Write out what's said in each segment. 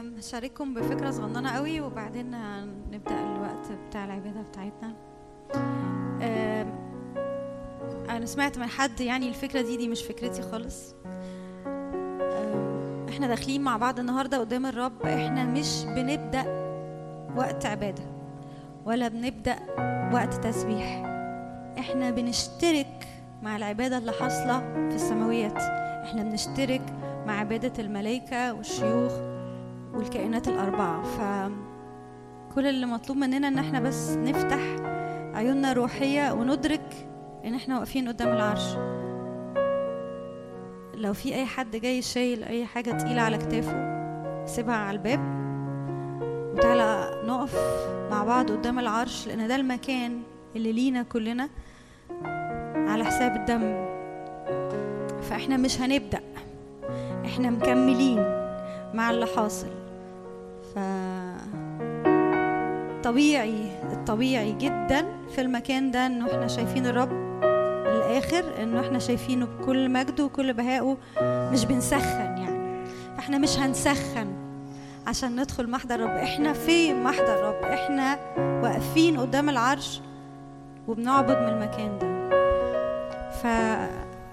هشارككم بفكرة صغننة قوي وبعدين نبدأ الوقت بتاع العبادة بتاعتنا. أنا سمعت من حد يعني الفكرة دي دي مش فكرتي خالص. إحنا داخلين مع بعض النهاردة قدام الرب. إحنا مش بنبدأ وقت عبادة ولا بنبدأ وقت تسبيح. إحنا بنشترك مع العبادة اللي حاصلة في السماويات. إحنا بنشترك مع عبادة الملائكة والشيوخ والكائنات الأربعة. فكل اللي مطلوب مننا إن إحنا بس نفتح عيوننا الروحية وندرك إن إحنا واقفين قدام العرش. لو في أي حد جاي شايل أي حاجة تقيلة على كتافه سيبها على الباب وتعالى نقف مع بعض قدام العرش لأن ده المكان اللي لينا كلنا على حساب الدم. فإحنا مش هنبدأ إحنا مكملين مع اللي حاصل. ف طبيعي الطبيعي جدا في المكان ده إنه إحنا شايفين الرب للآخر إنه إحنا شايفينه بكل مجده وكل بهائه مش بنسخن يعني. إحنا مش هنسخن عشان ندخل محضر الرب. إحنا في محضر الرب. إحنا واقفين قدام العرش وبنعبد من المكان ده.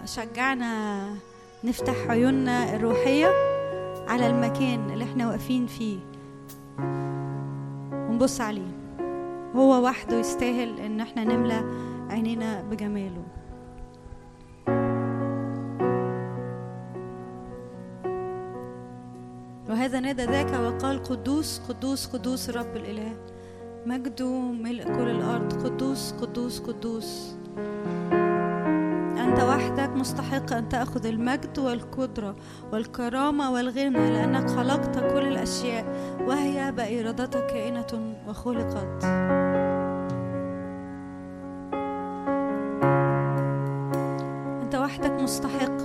فشجعنا نفتح عيوننا الروحية على المكان اللي إحنا واقفين فيه. ونبص عليه. هو وحده يستاهل إن إحنا نملى عينينا بجماله. وهذا نادى ذاك وقال قدوس قدوس قدوس الرب الإله. مجده ملء كل الأرض. قدوس قدوس قدوس. أنت وحدك مستحق أن تأخذ المجد والقدرة والكرامة والغنى لأنك خلقت كل الأشياء وهي بإرادتك كائنة وخلقت. أنت وحدك مستحق.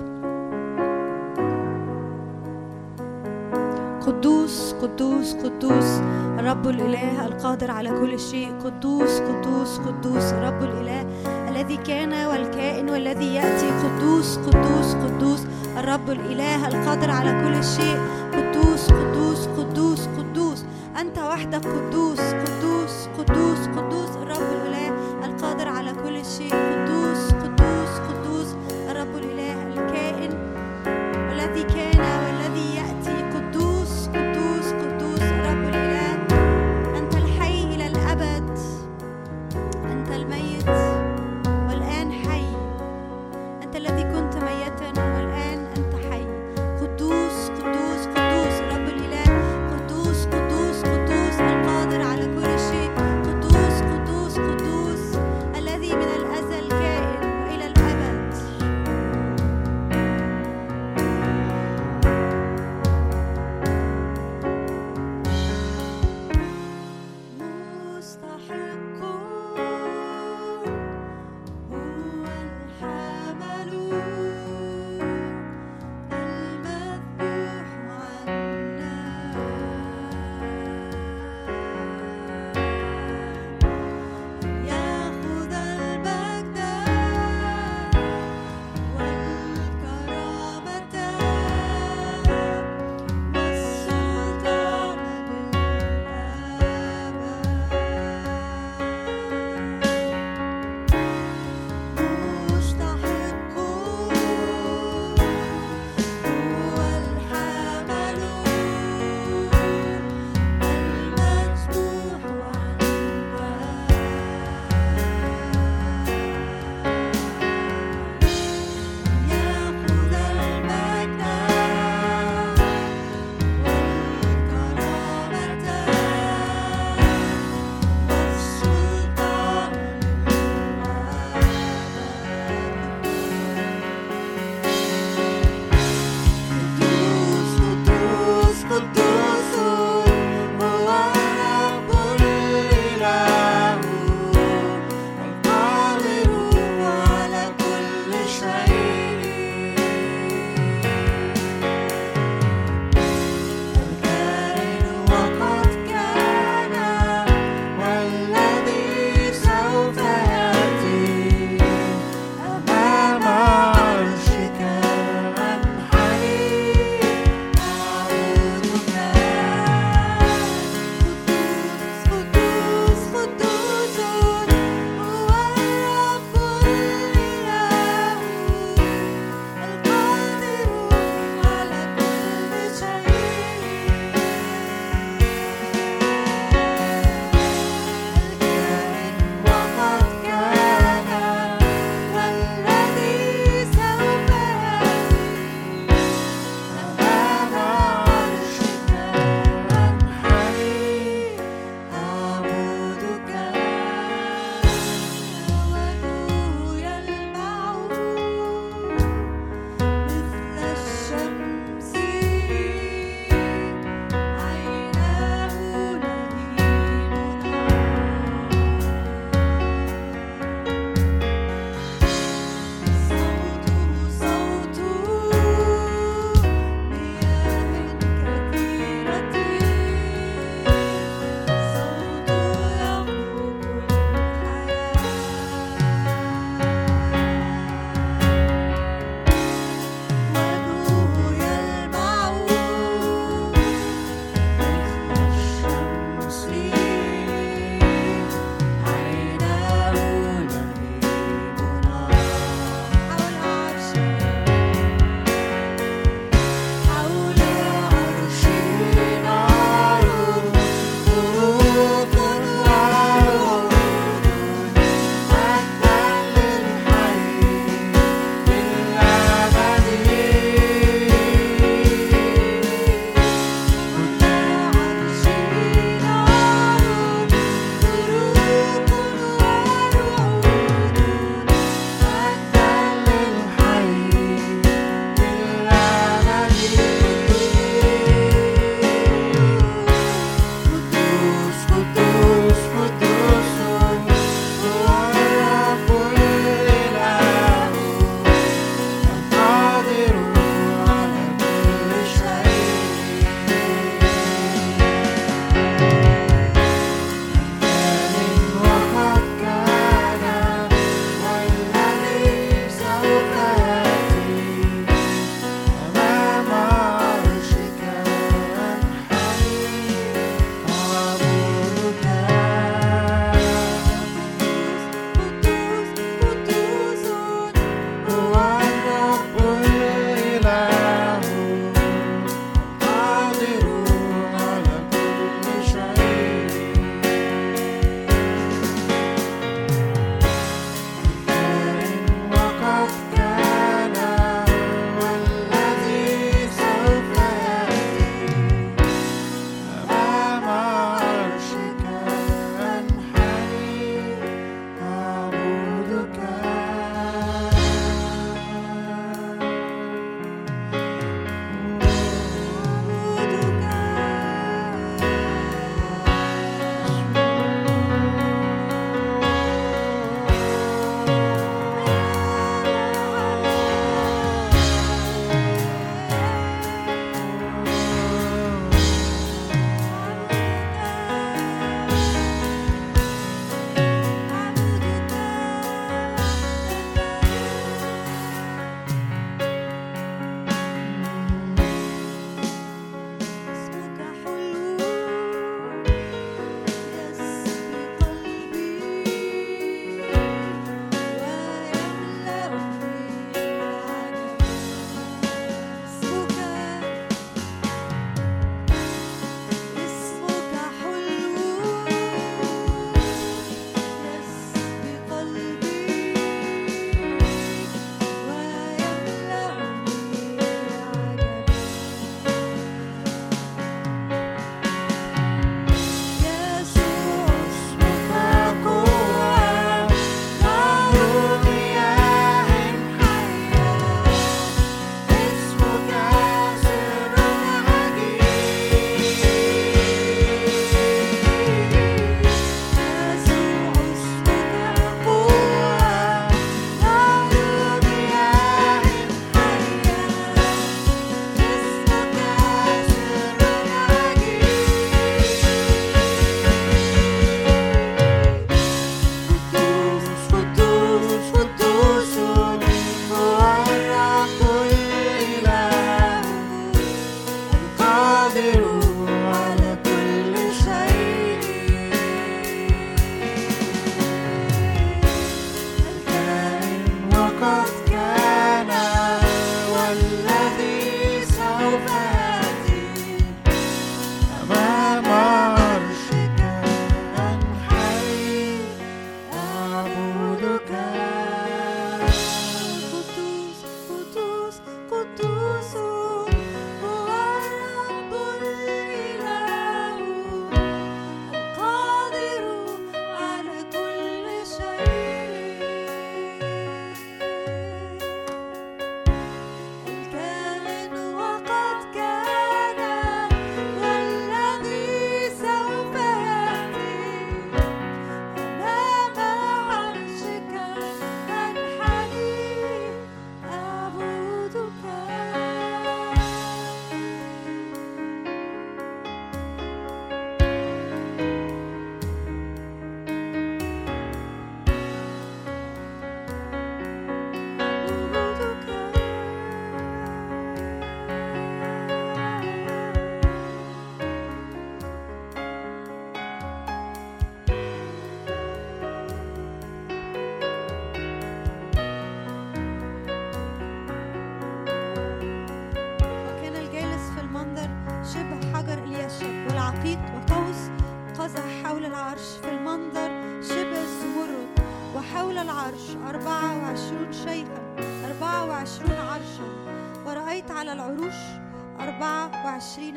قدوس قدوس قدوس الرب الإله القادر على كل شيء. قدوس قدوس قدوس الرب الإله الذي كان والكائن والذي يأتي. قدوس قدوس قدوس الرب الإله القادر على كل شيء. قدوس قدوس قدوس قدوس أنت وحدك. قدوس قدوس قدوس قدوس الرب الإله القادر على كل شيء. قدوس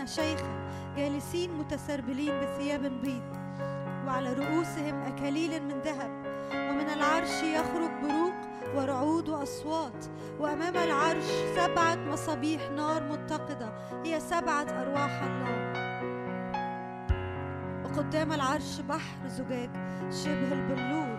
شيخا جالسين متسربلين بثياب بيض وعلى رؤوسهم أكاليل من ذهب ومن العرش يخرج بروق ورعود وأصوات وأمام العرش سبعة مصابيح نار متقدة هي سبعة أرواح الله. وقدام العرش بحر زجاج شبه البلور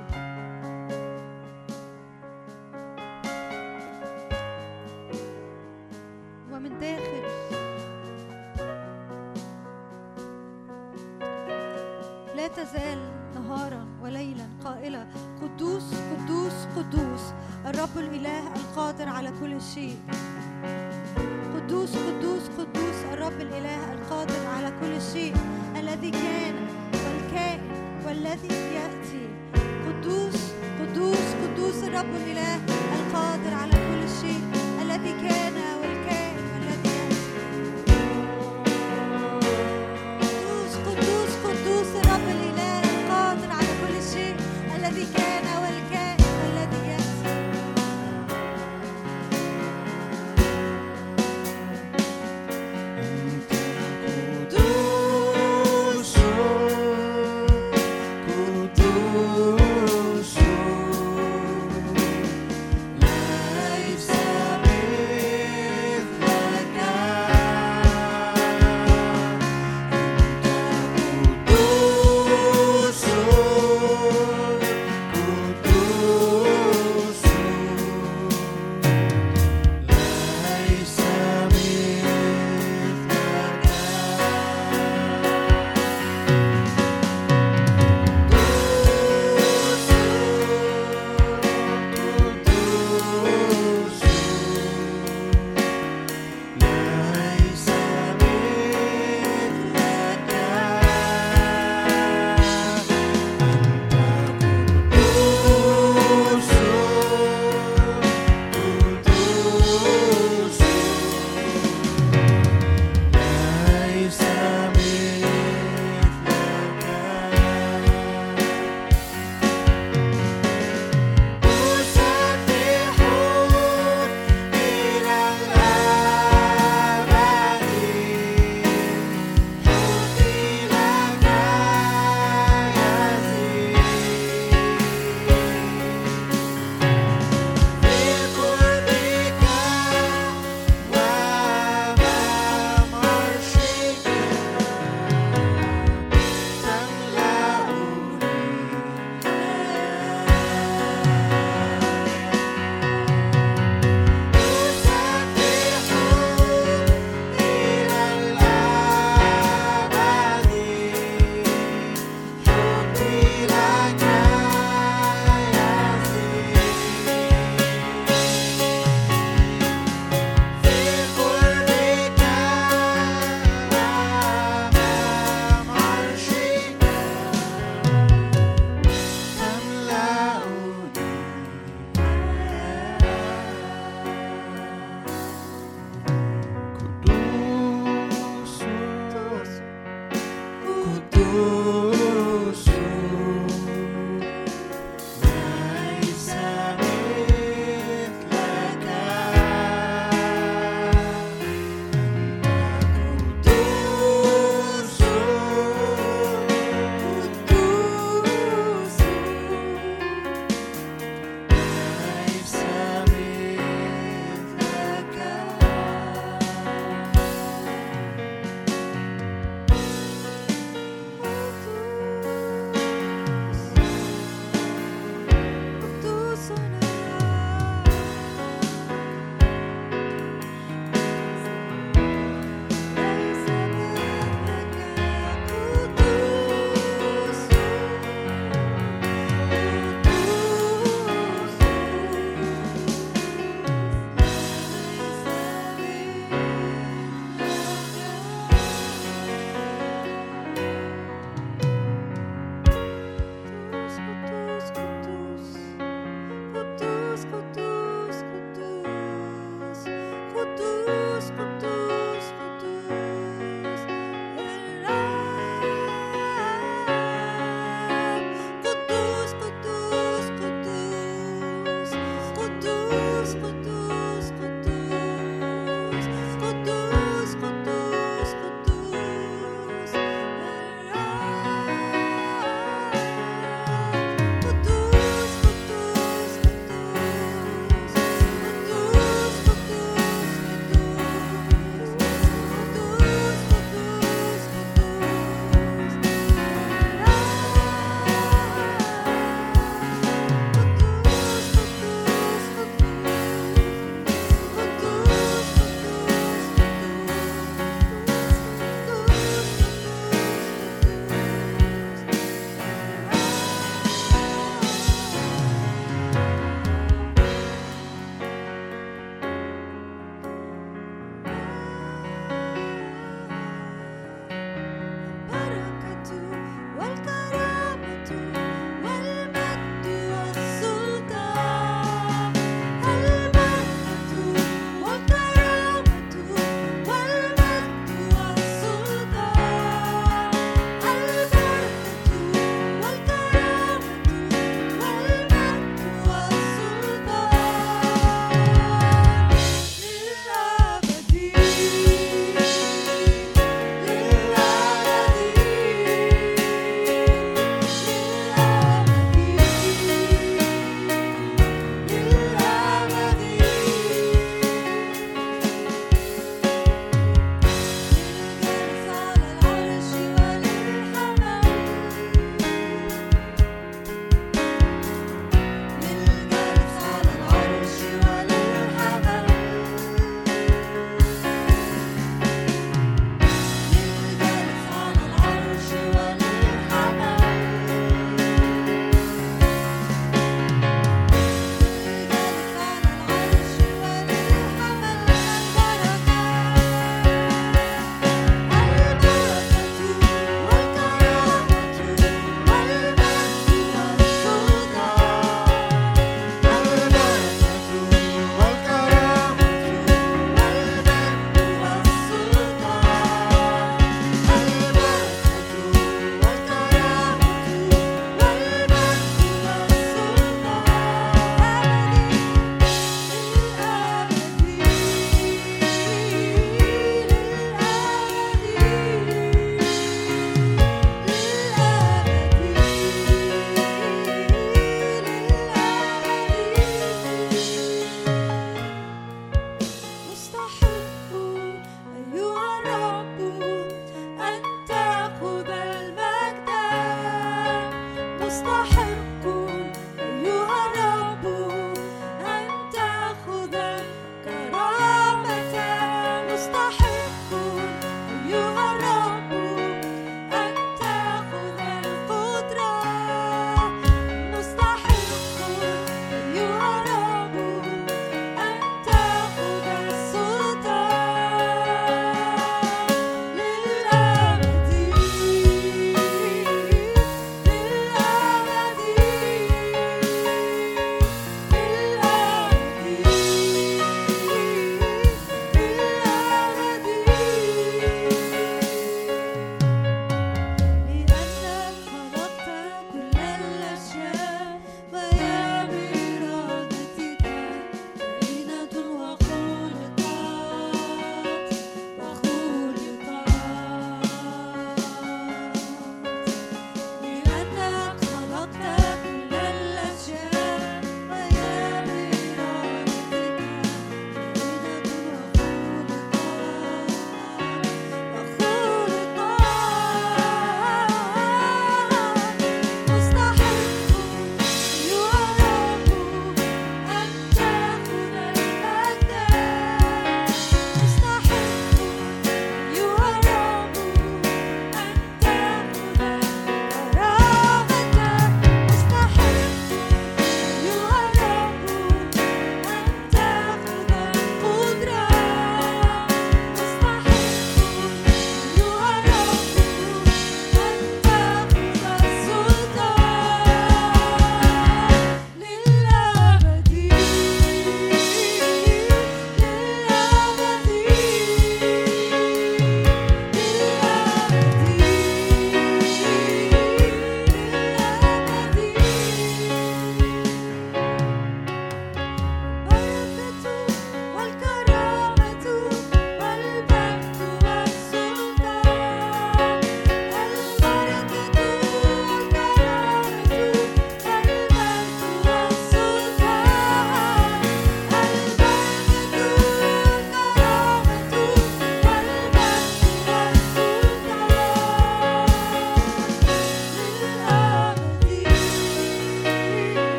لا تزال نهارا وليلا قائلة قدوس قدوس قدوس الرب الإله القادر على كل شيء. قدوس قدوس قدوس الرب الإله القادر على كل شيء الذي كان والكائن والذي يأتي. قدوس قدوس قدوس الرب الإله القادر على كل شيء الذي كان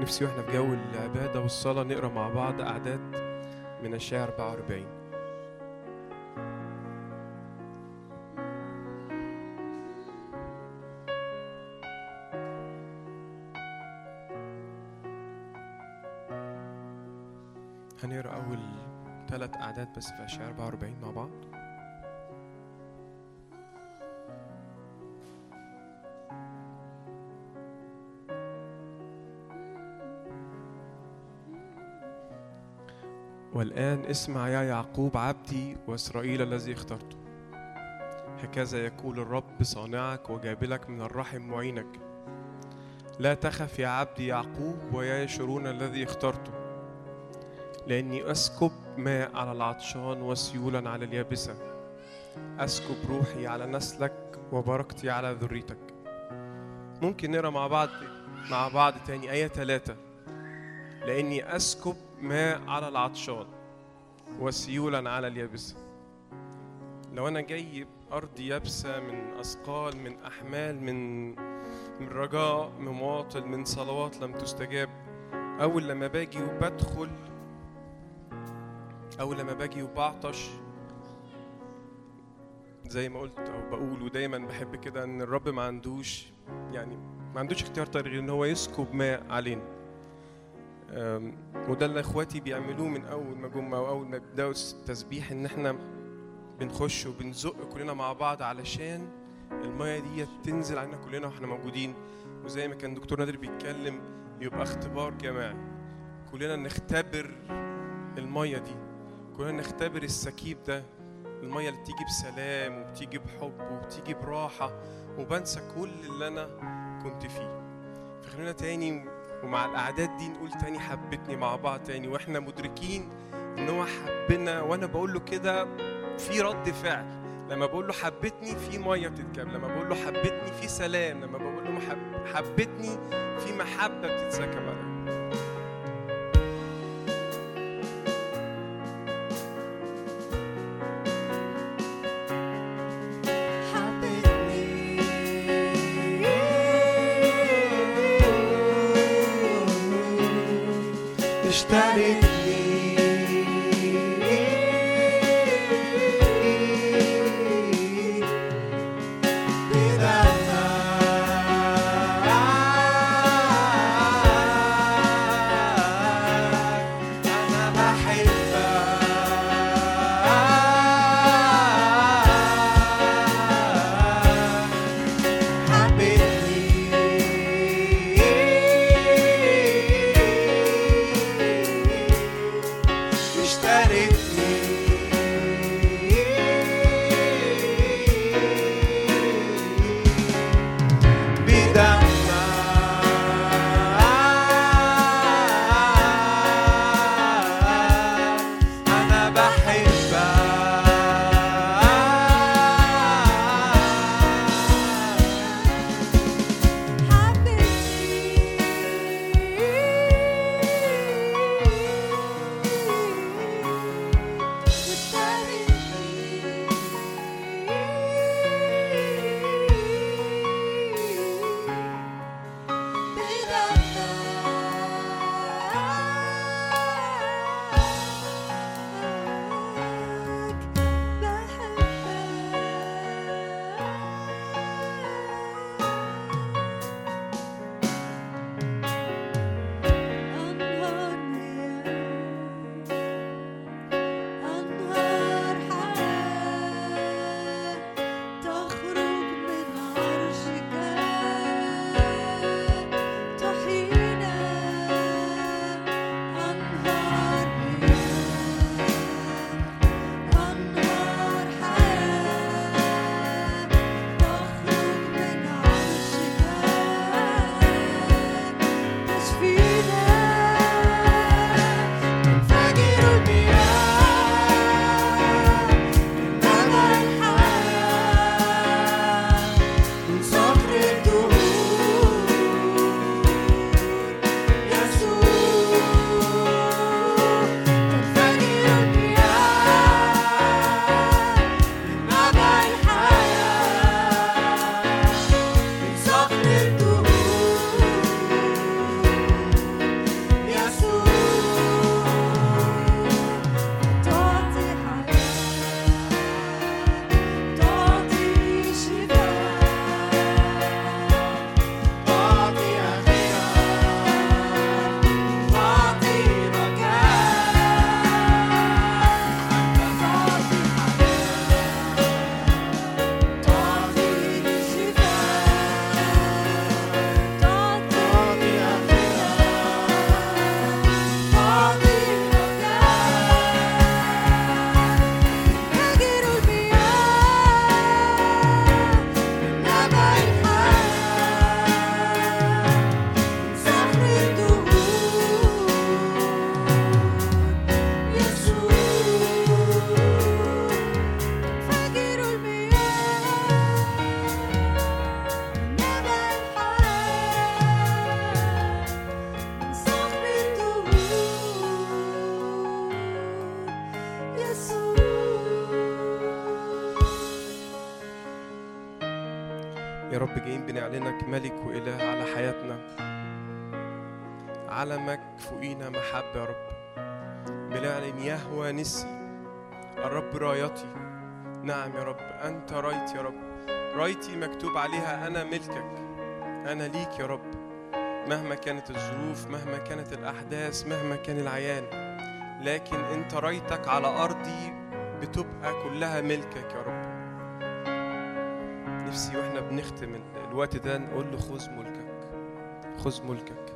نفسي وإحنا في جو العبادة والصلاة نقرأ مع بعض أعداد من الشعر 44 هنقرأ أول ثلاث أعداد بس في أشعار 44 مع بعض. والآن اسمع يا يعقوب عبدي وإسرائيل الذي اخترته. هكذا يقول الرب صانعك وجابلك من الرحم معينك. لا تخف يا عبدي يعقوب ويا يشرون الذي اخترته لأني أسكب ماء على العطشان وسيولا على اليابسة. أسكب روحي على نسلك وبركتي على ذريتك. ممكن نقرأ مع بعض مع بعض تاني آية ثلاثة لأني أسكب ماء على العطشان وسيولا على اليابسة. لو أنا جاي أرض يابسة من أثقال من أحمال من من رجاء من مواطن من صلوات لم تستجاب أول لما باجي وبدخل أول لما باجي وبعطش زي ما قلت أو بقول ودايما بحب كده إن الرب ما عندوش يعني ما عندوش اختيار تاني غير إن هو يسكب ماء علينا. وده اللي إخواتي بيعملوه من أول ما جم أو أول ما بدأوا التسبيح إن إحنا بنخش وبنزق كلنا مع بعض علشان المية دي تنزل علينا كلنا وإحنا موجودين. وزي ما كان دكتور نادر بيتكلم يبقى اختبار جماعي. كلنا نختبر المية دي. كلنا نختبر السكيب ده. المية اللي بتيجي بسلام وبتيجي بحب وبتيجي براحة. وبنسى كل اللي أنا كنت فيه. فخلينا تاني ومع الأعداد دي نقول تاني حبتني مع بعض تاني وإحنا مدركين إن هو حبنا وأنا بقول له كده في رد فعل. لما بقول له حبتني في مية بتتكب لما بقول له حبتني في سلام لما بقول له حبتني في محبة بتتسكب عليا حبيبي فوقينا محبة يا رب. بنعلن يهوه نسي. الرب رايتي. نعم يا رب أنت رايتي يا رب. رايتي مكتوب عليها أنا ملكك. أنا ليك يا رب. مهما كانت الظروف مهما كانت الأحداث مهما كان العيان. لكن أنت رايتك على أرضي بتبقى كلها ملكك يا رب. نفسي وإحنا بنختم ال- الوقت ده نقول له خذ ملكك. خذ ملكك.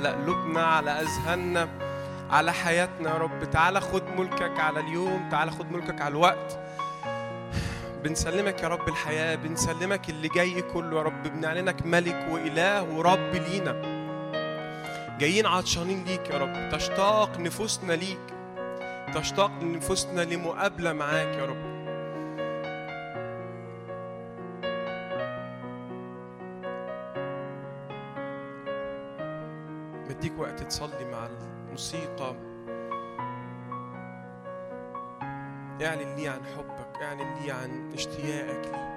على قلوبنا على أذهاننا على حياتنا يا رب. تعالى خد ملكك على اليوم تعالى خد ملكك على الوقت. بنسلمك يا رب الحياة بنسلمك اللي جاي كله يا رب. بنعلنك ملك وإله ورب لينا. جايين عطشانين ليك يا رب. تشتاق نفوسنا ليك. تشتاق نفوسنا لمقابلة معاك يا رب. تصلي مع الموسيقى. اعلن لي عن حبك اعلن لي عن اشتياقك لي.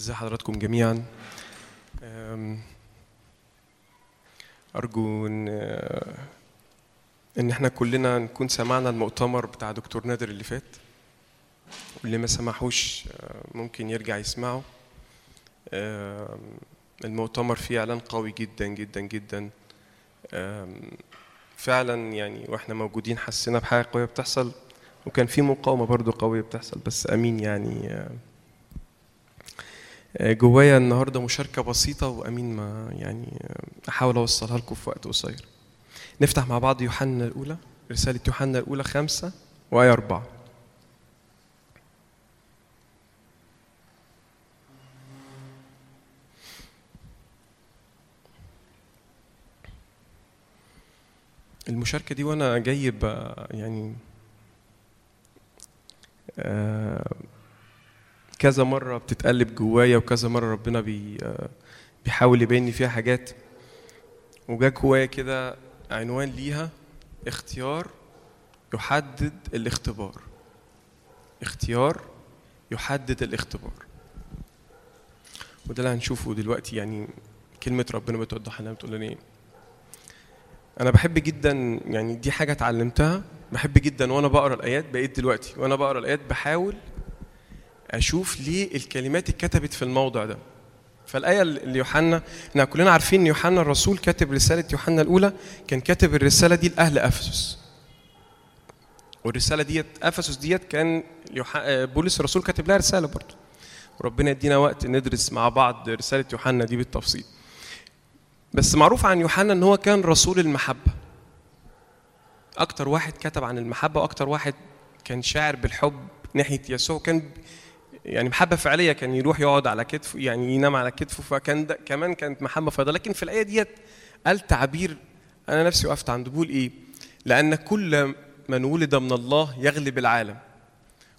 ازي حضراتكم جميعا؟ أرجو إن إن إحنا كلنا نكون سمعنا المؤتمر بتاع دكتور نادر اللي فات. واللي ما سمعوش أه، ممكن يرجع يسمعه. المؤتمر فيه إعلان قوي جدا جدا جدا. فعلا يعني وإحنا موجودين حسينا بحاجة قوية بتحصل. وكان في مقاومة برضو قوية بتحصل بس أمين يعني آه، جوايا النهارده مشاركة بسيطة وأمين ما يعني آه، أحاول أوصلها لكم في وقت قصير. نفتح مع بعض يوحنا الأولى رسالة يوحنا الأولى خمسة وآية أربعة. المشاركة دي وأنا جاي ب- يعني آه، كذا مرة بتتقلب جوايا وكذا مرة ربنا بي آه، بيحاول يبين فيها حاجات. وجا جوايا كده عنوان ليها اختيار يحدد الاختبار. اختيار يحدد الاختبار. وده اللي هنشوفه دلوقتي يعني كلمة ربنا بتوضح لنا بتقول لنا إيه. أنا بحب جدا يعني دي حاجة اتعلمتها بحب جدا وأنا بقرأ الآيات بقيت دلوقتي وأنا بقرأ الآيات بحاول أشوف ليه الكلمات اتكتبت في الموضع ده. فالآية اللي يوحنا إحنا كلنا عارفين إن يوحنا الرسول كاتب رسالة يوحنا الأولى كان كاتب الرسالة دي لأهل أفسس. والرسالة ديت أفسس ديت كان. آه، بولس الرسول كاتب لها رسالة برضه. وربنا يدينا وقت ندرس مع بعض رسالة يوحنا دي بالتفصيل. بس معروف عن يوحنا إن هو كان رسول المحبة. أكتر واحد كتب عن المحبة وأكتر واحد كان شاعر بالحب ناحية يسوع كان يعني محبه فعلية كان يروح يقعد على كتفه يعني ينام على كتفه فكان ده كمان كانت محبة فاضله لكن في الآية ديت قال تعبير أنا نفسي وقفت عنده بيقول إيه؟ لأن كل من ولد من الله يغلب العالم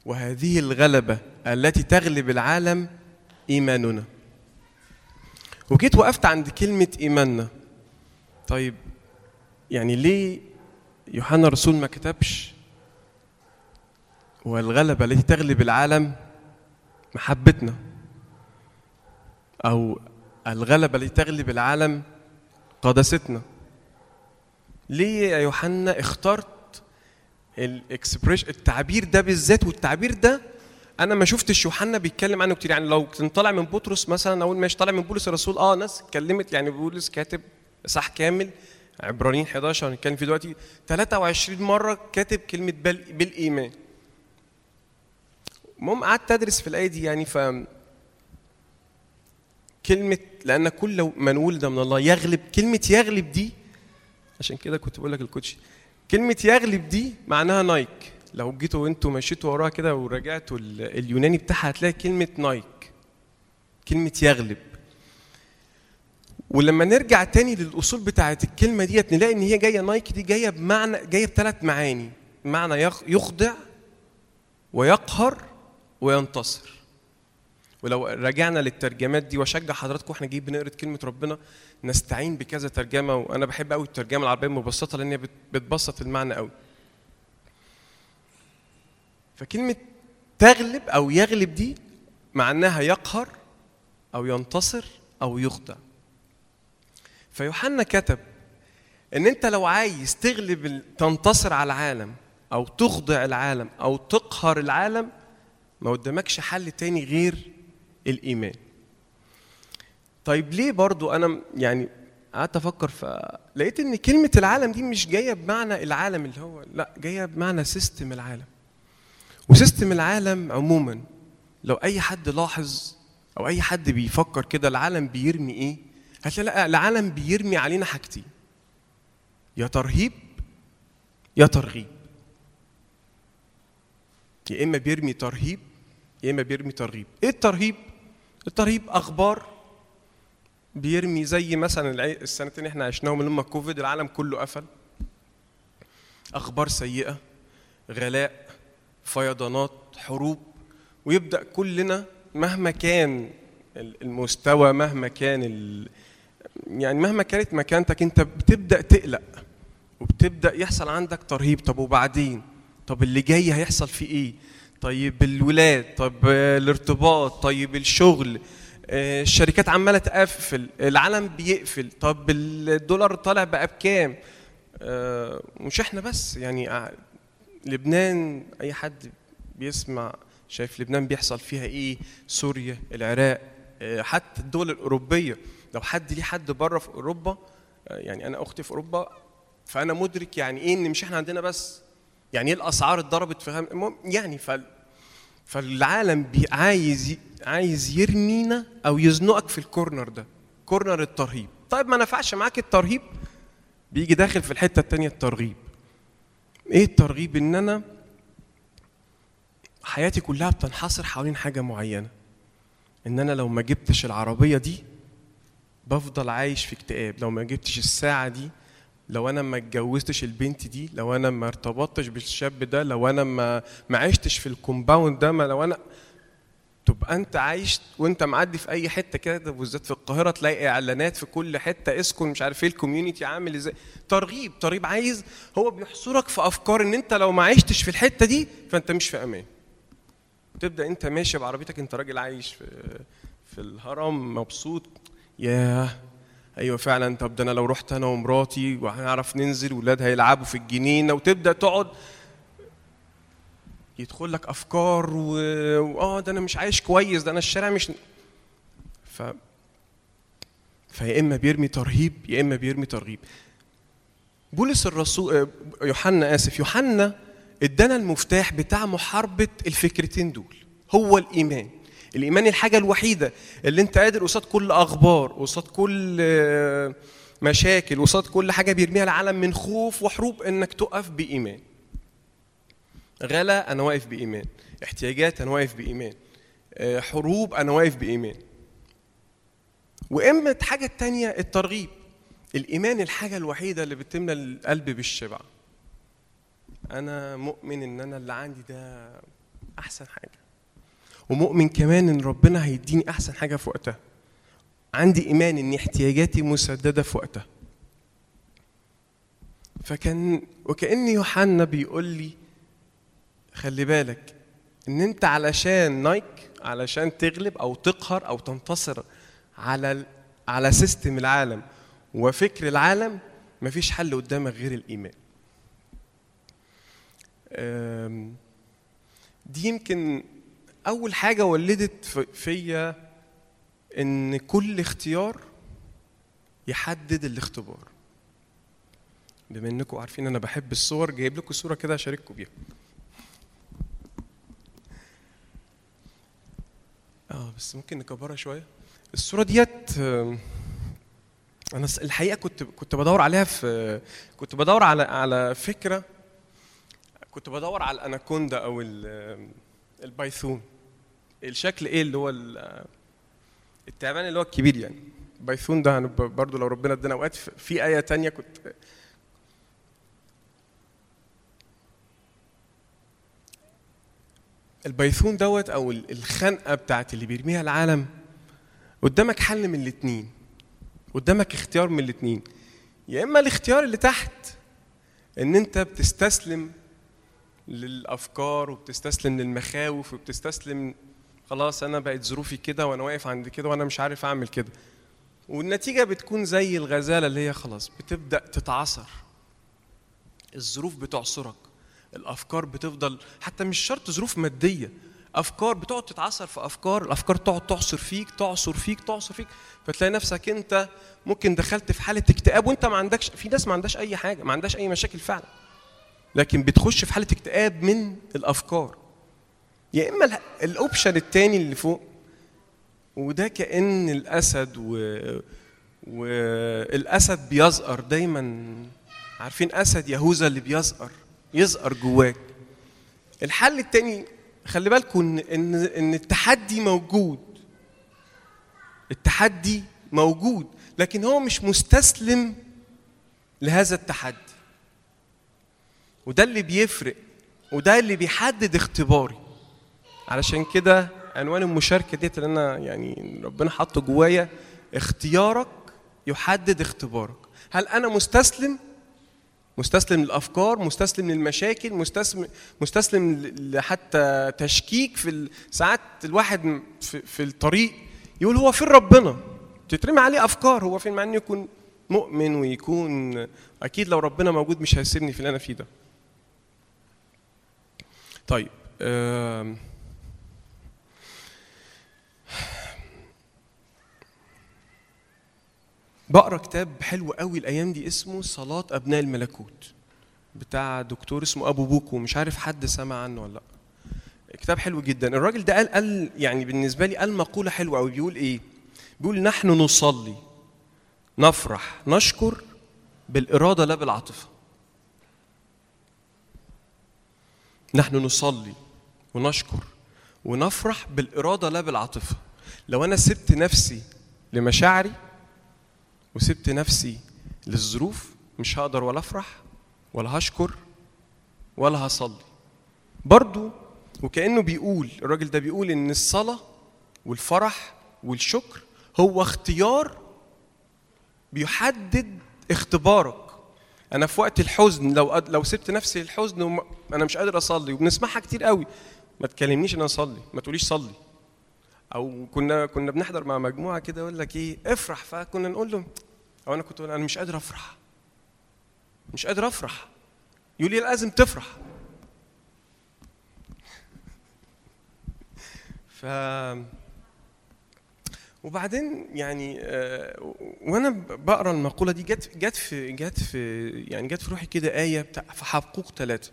وهذه الغلبة التي تغلب العالم إيماننا. وجيت وقفت عند كلمة إيماننا. طيب يعني ليه يوحنا الرسول ما كتبش؟ والغلبة التي تغلب العالم محبتنا أو الغلبة التي تغلب العالم قداستنا. ليه يا يوحنا اخترت الاكسبريش التعبير ده بالذات؟ والتعبير ده أنا ما شفتش يوحنا بيتكلم عنه كتير. يعني لو كان طالع من بطرس مثلا أقول ماشي طالع من بولس الرسول. آه ناس اتكلمت يعني بولس كاتب صح كامل عبرانيين 11 هنتكلم فيه دلوقتي 23 مرة كاتب كلمة بال بالإيمان. المهم قعدت أدرس في الايه دي يعني ف كلمة لأن كل من ولد من الله يغلب كلمة يغلب دي عشان كده كنت بقول لك الكوتش كلمة يغلب دي معناها نايك. لو جيتوا وانتوا مشيتوا وراها كده ورجعتوا ال- اليوناني بتاعها هتلاقي كلمة نايك. كلمة يغلب. ولما نرجع تاني للأصول بتاعه الكلمة ديت نلاقي إن هي جاية نايك دي جاية بمعنى جاية بثلاث معاني. معنى يخ- يخضع ويقهر وينتصر. ولو رجعنا للترجمات دي واشجع حضراتكم وإحنا جايين بنقرا كلمة ربنا نستعين بكذا ترجمة وأنا بحب قوي الترجمة العربية المبسطة لأن هي بت- بتبسط المعنى قوي فكلمة تغلب أو يغلب دي معناها يقهر أو ينتصر أو يخضع فيوحنا كتب إن أنت لو عايز تغلب تنتصر على العالم أو تخضع العالم أو تقهر العالم ما قدامكش حل تاني غير الإيمان. طيب ليه برضو أنا يعني قعدت أفكر فلقيت إن كلمة العالم دي مش جاية بمعنى العالم اللي هو لأ جاية بمعنى system العالم. و system العالم عموما لو أي حد لاحظ أو أي حد بيفكر كده العالم بيرمي إيه؟ هتلاقي لأ، العالم بيرمي علينا حاجتين. يا ترهيب يا ترغيب. يا إما بيرمي ترهيب يا إما بيرمي ترغيب إيه الترهيب؟ الترهيب أخبار بيرمي زي مثلا السنتين إحنا عشناهم هم كوفيد العالم كله قفل. أخبار سيئة غلاء فيضانات حروب. ويبدأ كلنا مهما كان ال- المستوى مهما كان ال... يعني مهما كانت مكانتك أنت بتبدأ تقلق. وبتبدأ يحصل عندك ترهيب. طب وبعدين؟ طب اللي جاي هيحصل فيه إيه؟ طيب الولاد طب الارتباط طيب الشغل آه، الشركات عمالة تقفل العالم بيقفل طب الدولار طالع بقى بكام؟ آه، مش إحنا بس يعني لبنان أي حد بيسمع شايف لبنان بيحصل فيها إيه؟ سوريا العراق آه، حتى الدول الأوروبية. لو حد ليه حد بره في أوروبا آه، يعني أنا أختي في أوروبا فأنا مدرك يعني إيه إن مش إحنا عندنا بس. يعني إيه الأسعار اتضربت في. المهم يعني ف... فالعالم. عايز. عايز يرمينا أو يزنقك في الكورنر ده كورنر الترهيب طيب ما نفعش معاك الترهيب بيجي داخل في الحتة التانية الترغيب إيه الترغيب إن أنا حياتي كلها بتنحصر حوالين حاجة معينة إن أنا لو ما جبتش العربية دي بفضل عايش في اكتئاب لو ما جبتش الساعة دي لو أنا ما اتجوزتش البنت دي لو أنا ما ارتبطتش بالشاب ده لو أنا ما ما عشتش في ال compound ده ما لو أنا تبقى أنت عايش وأنت معدي في أي حتة كده بالذات في القاهرة تلاقي إعلانات في كل حتة اسكن مش عارف إيه ال community عامل إزاي؟ ترغيب ترغيب عايز هو بيحصرك في أفكار إن أنت لو ما عشتش في الحتة دي فأنت مش في أمان. تبدأ أنت ماشي بعربيتك أنت راجل عايش في في الهرم مبسوط. ياه. أيوه فعلا طب ده أنا لو رحت أنا ومراتي وهنعرف ننزل ولاد هيلعبوا في الجنينة وتبدأ تقعد يدخل لك أفكار. واه ده أنا مش عايش كويس ده أنا الشارع مش ف فيا إما بيرمي ترهيب يا إما بيرمي ترغيب بولس الرسول آه، يوحنا آسف يوحنا ادانا المفتاح بتاع محاربة الفكرتين دول هو الإيمان الإيمان الحاجة الوحيدة اللي أنت قادر قصاد كل أخبار قصاد كل آه، مشاكل قصاد كل حاجة بيرميها العالم من خوف وحروب إنك تقف بإيمان. غلا أنا واقف بإيمان. احتياجات أنا واقف بإيمان. آه، حروب أنا واقف بإيمان. وإما الحاجة التانية الترغيب. الإيمان الحاجة الوحيدة اللي بتملى القلب بالشبع. أنا مؤمن إن أنا اللي عندي ده أحسن حاجة. ومؤمن كمان إن ربنا هيديني أحسن حاجة في وقتها. عندي إيمان إن احتياجاتي مسددة في وقتها. فكان وكأن يوحنا بيقول لي خلي بالك إن أنت علشان نايك علشان تغلب أو تقهر أو تنتصر على على سيستم العالم وفكر العالم مفيش حل قدامك غير الإيمان. دي يمكن أول حاجة ولدت في- فيا إن كل اختيار يحدد الاختبار. بما إنكم عارفين أنا بحب الصور جايب لكم صورة كده أشارككم بيها. آه بس ممكن نكبرها شوية. الصورة ديت آم، أنا الحقيقة كنت كنت بدور عليها في كنت بدور على على فكرة كنت بدور على الأناكوندا أو ال python الشكل إيه اللي هو ال- التعبان اللي هو الكبير يعني؟ ال python ده برضو لو ربنا ادانا أوقات في- آية تانية كنت البايثون دوت أو ال- الخنقة بتاعت اللي بيرميها العالم قدامك حل من الاتنين. قدامك اختيار من الاتنين. يا إما الاختيار اللي تحت إن أنت بتستسلم للأفكار وبتستسلم للمخاوف وبتستسلم خلاص أنا بقت ظروفي كده وأنا واقف عند كده وأنا مش عارف أعمل كده. والنتيجة بتكون زي الغزالة اللي هي خلاص بتبدأ تتعصر الظروف بتعصرك الأفكار بتفضل حتى مش شرط ظروف مادية أفكار بتقعد تتعصر في أفكار الأفكار تقعد تعصر فيك تعصر فيك تعصر فيك فتلاقي نفسك أنت ممكن دخلت في حالة اكتئاب وأنت ما عندكش في ناس ما عندهاش أي حاجة ما عندهاش أي مشاكل فعلا. لكن بتخش في حالة اكتئاب من الأفكار. يا إما ال- الأوبشن التاني اللي فوق وده كأن الأسد و والأسد بيزقر دايما. عارفين أسد يهوذا اللي بيزقر يزقر جواك. الحل التاني خلي بالكم ان ان إن التحدي موجود. التحدي موجود لكن هو مش مستسلم لهذا التحدي. وده اللي بيفرق وده اللي بيحدد اختباري. علشان كده عنوان المشاركة ديت اللي أنا يعني ربنا حاطه جوايا اختيارك يحدد اختبارك. هل أنا مستسلم؟ مستسلم للأفكار مستسلم للمشاكل مستسلم مستسلم لحتى تشكيك في ساعات الواحد في, في الطريق يقول هو فين ربنا؟ تترمي عليه أفكار هو فين؟ مع إنه يكون مؤمن ويكون أكيد لو ربنا موجود مش هيسيبني في اللي أنا فيه ده. طيب. بقرأ كتاب حلو قوي الأيام دي اسمه صلاة أبناء الملكوت بتاع دكتور اسمه أبو بوكو مش عارف حد سمع عنه ولا لأ. كتاب حلو جدا. الراجل ده قال قال يعني بالنسبة لي قال مقولة حلوة قوي. بيقول إيه؟ بيقول نحن نصلي نفرح نشكر بالإرادة لا بالعاطفة. نحن نصلي ونشكر ونفرح بالإرادة لا بالعاطفة. لو أنا سبت نفسي لمشاعري وسبت نفسي للظروف مش هقدر ولا أفرح ولا هشكر ولا هصلي. برضو وكأنه بيقول الراجل ده بيقول إن الصلاة والفرح والشكر هو اختيار بيحدد اختبارك. أنا في وقت الحزن لو أد... لو سبت نفسي للحزن وم... أنا مش قادر أصلي وبنسمعها كتير قوي ما تكلمنيش إن أنا أصلي ما تقوليش صلي. أو كنا كنا بنحضر مع مجموعة كده يقول لك إيه افرح فكنا نقول له أو أنا كنت أقول أنا مش قادر أفرح. مش قادر أفرح. يقول لي لازم تفرح. ف وبعدين يعني آه، وأنا بقرأ المقولة دي جت جت في جت في يعني جت في روحي كده آية بتاع في حقوق ثلاثة.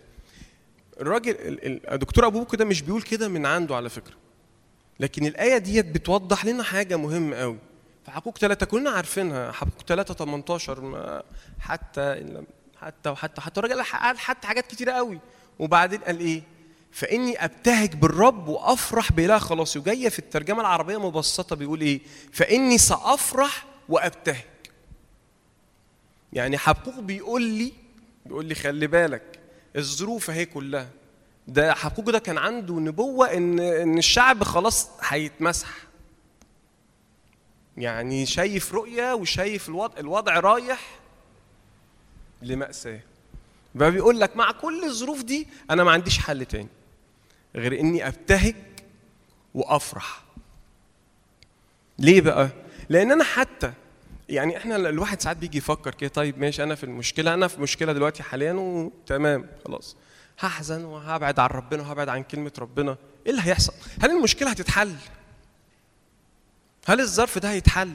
الراجل ال- ال- الدكتور أبو بكر ده مش بيقول كده من عنده على فكرة. لكن الآية ديت بتوضح لنا حاجة مهمة قوي في حقوق ثلاثة كلنا عارفينها حقوق ثلاثة 18 ما حتى حتى وحتى حتى الراجل قال حتى حاجات كتيرة قوي وبعدين قال إيه؟ فإني أبتهج بالرب وأفرح بإله خلاصي وجاية في الترجمة العربية مبسطة بيقول إيه؟ فإني سأفرح وأبتهج. يعني حقوق بيقول لي بيقول لي خلي بالك الظروف أهي كلها. ده حقوق ده كان عنده نبوة إن إن الشعب خلاص هيتمسح. يعني شايف رؤية وشايف الوضع الوضع رايح لمأساة. بقى بيقول لك مع كل الظروف دي أنا ما عنديش حل تاني. غير إني أبتهج وأفرح. ليه بقى؟ لأن أنا حتى يعني إحنا الواحد ساعات بيجي يفكر كده طيب ماشي أنا في المشكلة أنا في مشكلة دلوقتي حاليا وتمام خلاص. هحزن وهبعد عن ربنا وهبعد عن كلمة ربنا. إيه اللي هيحصل؟ هل المشكلة هتتحل؟ هل الظرف ده هيتحل؟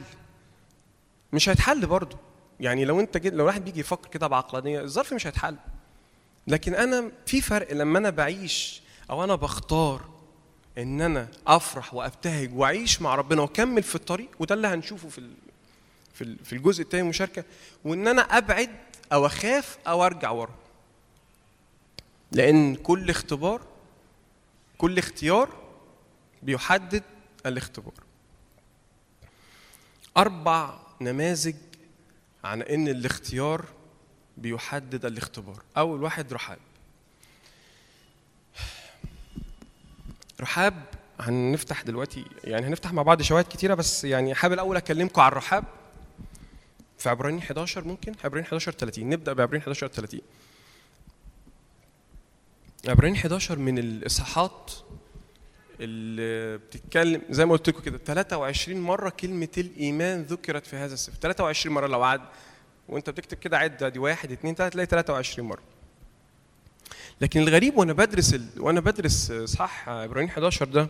مش هيتحل برضه. يعني لو أنت جد لو واحد بيجي يفكر كده بعقلانية الظرف مش هيتحل. لكن أنا في فرق لما أنا بعيش أو أنا بختار إن أنا أفرح وأبتهج وأعيش مع ربنا وأكمل في الطريق وده اللي هنشوفه في في الجزء الثاني من المشاركة وإن أنا أبعد أو أخاف أو أرجع ورا. لأن كل اختبار كل اختيار بيحدد الاختبار. أربع نماذج عن إن الاختيار بيحدد الاختبار. أول واحد رحاب رحاب هنفتح دلوقتي يعني هنفتح مع بعض شواهد كتيرة بس يعني حابب الأول أكلمكم عن رحاب في عبرانيين 11 ممكن؟ عبرانيين 11 30 نبدأ بعبرانيين 11 30 عبرانيين 11 من الإصحاحات اللي بتتكلم زي ما قلت لكم كده 23 مرة كلمة الإيمان ذكرت في هذا السفر 23 مرة لو عد وأنت بتكتب كده عد دي واحد اثنين ثلاثة تلاقي 23 مرة. لكن الغريب وأنا بدرس ال... وأنا بدرس اصحاح عبرانيين 11 ده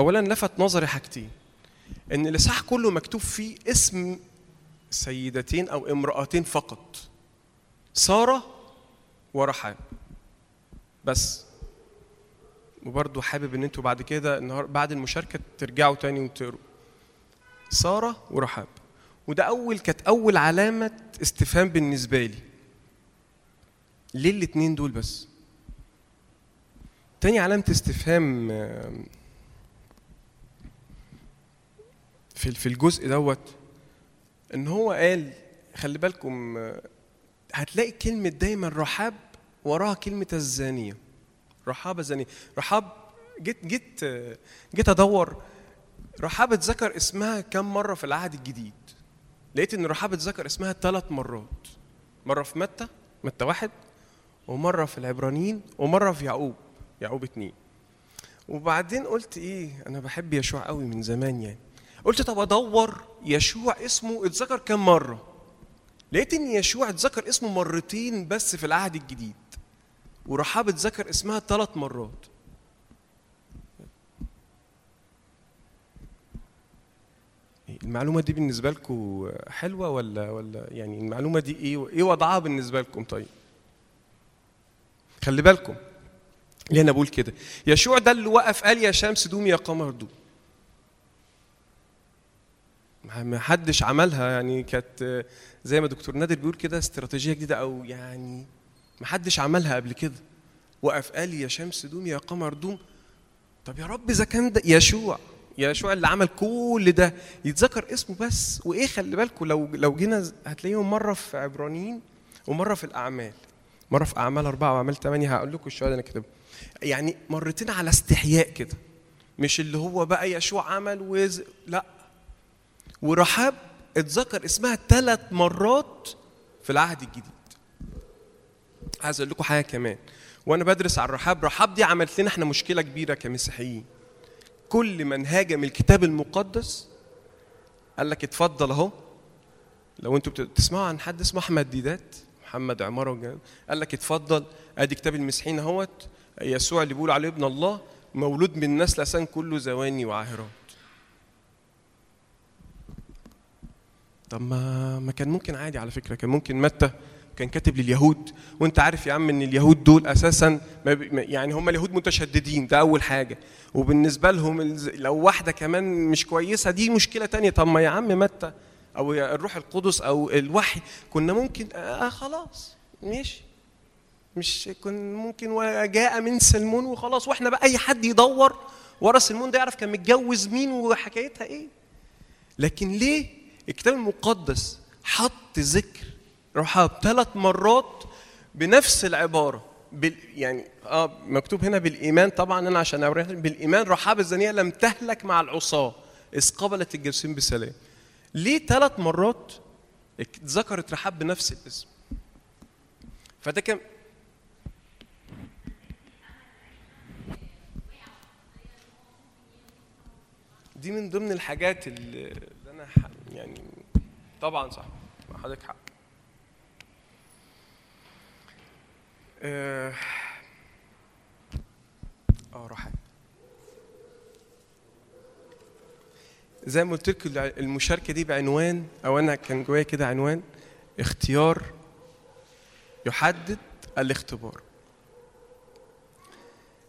اولا لفت نظري حاجتين إن الاصحاح كله مكتوب فيه اسم سيدتين أو امرأتين فقط سارة ورحاب بس. وبرضه حابب إن أنتوا بعد كده النهار بعد المشاركة ترجعوا تاني وتقروا. سارة ورحاب وده أول كانت أول علامة استفهام بالنسبة لي. ليه الاتنين دول بس. تاني علامة استفهام آم، في في الجزء دوت إن هو قال خلي بالكم آه، هتلاقي كلمة دايما رحاب وراها كلمة الزانية. رحاب الزانيه رحاب جيت جيت آه، جيت أدور رحاب اتذكر اسمها كم مرة في العهد الجديد؟ لقيت إن رحاب اتذكر اسمها ثلاث مرات. مرة في متى؟ متى واحد؟ ومرة في العبرانيين ومرة في يعقوب يعقوب اتنين. وبعدين قلت إيه أنا بحب يشوع قوي من زمان يعني. قلت طب أدور يشوع اسمه اتذكر كم مرة؟ لقيت إن يشوع اتذكر اسمه مرتين بس في العهد الجديد. ورحاب اتذكر اسمها ثلاث مرات. المعلومة دي بالنسبة لكم حلوة ولا ولا يعني المعلومة دي إيه إيه وضعها بالنسبة لكم طيب؟ خلي بالكم. ليه أنا بقول كده؟ يشوع ده اللي وقف قال يا شمس دومي يا قمر دوم. ما حدش عملها يعني كانت زي ما دكتور نادر بيقول كده استراتيجية جديدة أو يعني ما حدش عملها قبل كده. وقف قال يا شمس دوم يا قمر دوم. طب يا رب إذا كان ده يشوع يشوع اللي عمل كل ده يتذكر اسمه بس. وإيه خلي بالكم لو لو جينا هتلاقيهم مرة في عبرانيين ومرة في الأعمال. مرة في أعمال أربعة وأعمال ثمانيه هقول لكم الشهادة أنا كاتبها. يعني مرتين على استحياء كده. مش اللي هو بقى يشوع عمل وز... لا. ورحاب اتذكر اسمها ثلاث مرات في العهد الجديد. عايز أقول لكم حاجة كمان. وأنا بدرس عن رحاب رحاب دي عملت لنا إحنا مشكلة كبيرة كمسيحيين. كل من هاجم الكتاب المقدس قال لك اتفضل أهو. لو أنتوا بتسمعوا عن حد اسمه أحمد ديدات؟ محمد عماره قال لك اتفضل ادي كتاب المسيحيين اهوت يسوع اللي بيقول عليه ابن الله مولود من نسل لسان كله زواني وعاهرات. طب ما ما كان ممكن عادي على فكرة كان ممكن متى؟ كان كاتب لليهود. وانت عارف يا عم إن اليهود دول أساسا يعني هم اليهود متشددين ده أول حاجة. وبالنسبة لهم لو واحدة كمان مش كويسة دي مشكلة تانية. طب ما يا عم متى؟ أو الروح القدس أو الوحي كنا ممكن آه خلاص ماشي. مش كن ممكن وجاء من سلمون وخلاص وإحنا بقى أي حد يدور ورا سلمون ده يعرف كان متجوز مين وحكايتها إيه. لكن ليه الكتاب المقدس حط ذكر رحاب ثلاث مرات بنفس العبارة؟ بال يعني آه مكتوب هنا بالإيمان طبعا أنا عشان بالإيمان رحاب الزانيه لم تهلك مع العصاة إذ قبلت الجالسين بسلام. ليه ثلاث مرات ذكرت رحاب بنفس الاسم؟ فده كان دي من ضمن الحاجات اللي أنا يعني طبعا صح حضرتك حق. آه آه راحت. زي ما قلت لكم المشاركة دي بعنوان أو أنا كان جوايا كده عنوان اختيار يحدد الاختبار.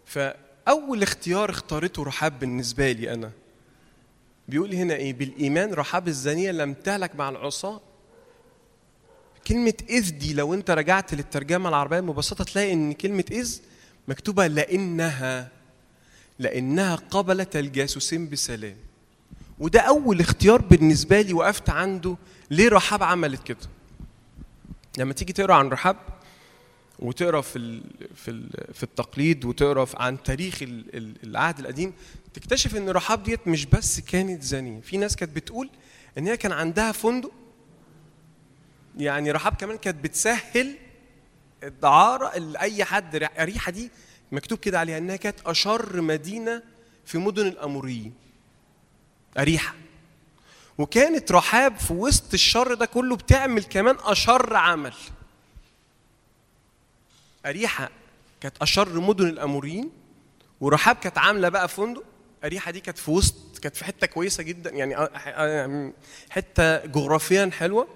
فأول اختيار اختارته رحاب بالنسبة لي أنا. بيقول هنا إيه؟ بالإيمان رحاب الزانية لم تهلك مع العصاة. كلمة إذ دي لو أنت رجعت للترجمة العربية ببساطة تلاقي إن كلمة إذ مكتوبة لأنها لأنها قبلت الجاسوسين بسلام. وده أول اختيار بالنسبة لي وقفت عنده ليه رحاب عملت كده. لما تيجي تقرأ عن رحاب وتقرأ في في في التقليد وتقرأ عن تاريخ العهد القديم تكتشف إن رحاب ديت مش بس كانت زانية. في ناس كانت بتقول إن هي كان عندها فندق. يعني رحاب كمان كانت بتسهل الدعارة لأي حد أريحة دي مكتوب كده عليها إنها كانت أشر مدينة في مدن الأموريين. أريحة وكانت رحاب في وسط الشر ده كله بتعمل كمان أشر عمل. أريحة كانت أشر مدن الأموريين ورحاب كانت عاملة بقى فندق. أريحة دي كانت في وسط كانت في حتة كويسة جدا يعني حتة جغرافيا حلوة.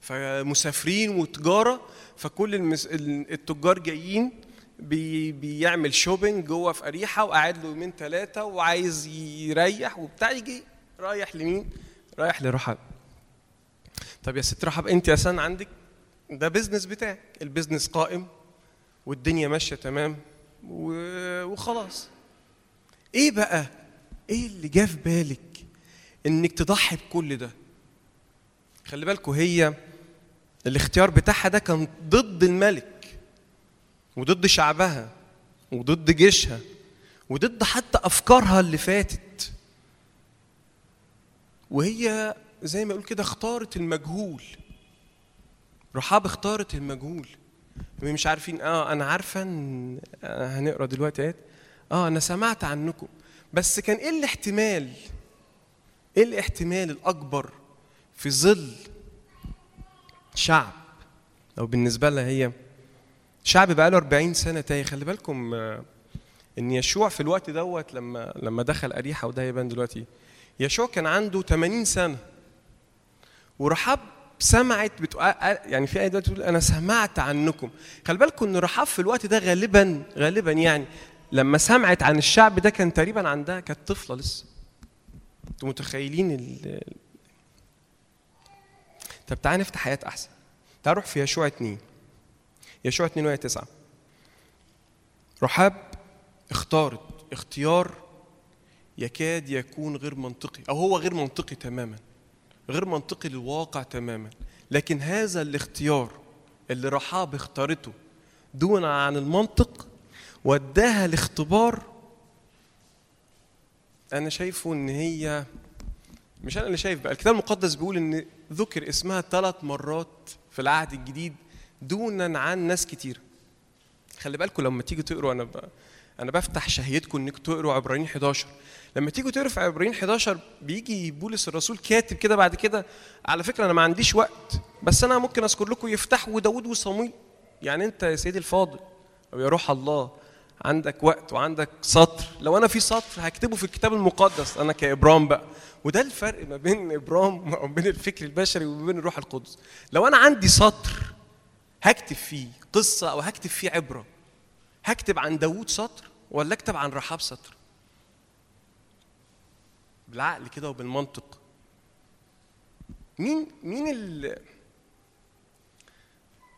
فمسافرين وتجارة فكل. التجار جايين بي... بيعمل shopping جوه في أريحة وقاعد له يومين ثلاثة وعايز يريح وبتاع يجي رايح لمين؟ رايح لرحاب. طب يا ست رحاب أنت أساسا عندك ده business بتاعك، ال business قائم والدنيا ماشية تمام. وخلاص. إيه بقى؟ إيه اللي جه في بالك إنك تضحي بكل ده؟ خلي بالكم هي الاختيار بتاعها ده كان ضد الملك وضد شعبها وضد جيشها وضد حتى أفكارها اللي فاتت. وهي زي ما يقول كده اختارت المجهول. رحاب اختارت المجهول. مش عارفين آه أنا عارفة إن آه هنقرأ دلوقتي آه أنا سمعت عنكم. بس كان إيه الاحتمال؟ إيه الاحتمال الأكبر في ظل شعب؟ أو بالنسبة لها هي شعب بقاله 40 سنة تايه خلي بالكم آه، إن يشوع في الوقت دوت لما لما دخل أريحة وده يبان دلوقتي يشوع كان عنده 80 سنة. ورحاب سمعت بتقول يعني في آية دلوقتي بتقول أنا سمعت عنكم. خلي بالكم إن رحاب في الوقت ده غالبا غالبا يعني لما سمعت عن الشعب ده كان تقريبا عندها كانت طفلة لسه. أنتوا متخيلين ال طب تعالى نفتح حياه أحسن. تعال نروح في يشوع 2 يشوع 2 وهي 9 رحاب اختارت اختيار يكاد يكون غير منطقي أو هو غير منطقي تماما غير منطقي للواقع تماما لكن هذا الاختيار اللي رحاب اختارته دون عن المنطق وداها لاختبار أنا شايفه إن هي مش أنا اللي شايف بقى الكتاب المقدس بيقول إن ذكر اسمها ثلاث مرات في العهد الجديد دونا عن ناس كتير. خلي بالكم لما تيجي تقروا أنا ب... أنا بفتح شهيتكم إنكم تقروا عبرانيين 11 لما تيجوا تقروا في عبرانيين 11 بيجي بولس الرسول كاتب كده بعد كده على فكرة أنا ما عنديش وقت بس أنا ممكن أذكر لكم يفتح وداود وصمويل يعني أنت يا سيدي الفاضل أو يا روح الله عندك وقت وعندك سطر. لو أنا في سطر هكتبه في الكتاب المقدس أنا كإبرام بقى. وده الفرق ما بين إبرام وما بين الفكر البشري وما بين الروح القدس. لو أنا عندي سطر هكتب فيه قصة أو هكتب فيه عبرة. هكتب عن داوود سطر ولا أكتب عن رحاب سطر؟ بالعقل كده وبالمنطق. مين مين ال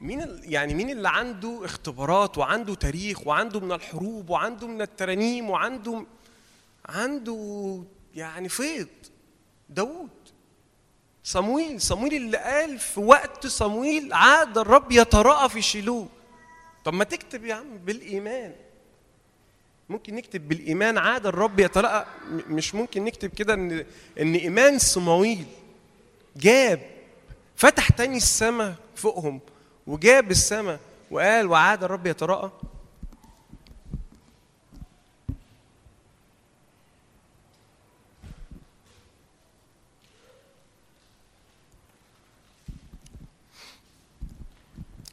مين يعني مين اللي عنده اختبارات وعنده تاريخ وعنده من الحروب وعنده من الترانيم وعنده عنده يعني فيض؟ داوود. صمويل صمويل اللي قال في وقت صمويل عاد الرب يتراءى في شيلوه طب ما تكتب يا عم بالإيمان. ممكن نكتب بالإيمان عاد الرب يتراءى. مش ممكن نكتب كده إن إن إيمان صمويل جاب فتح تاني السماء فوقهم وجاب السماء وقال وعاد الرب يتراءى.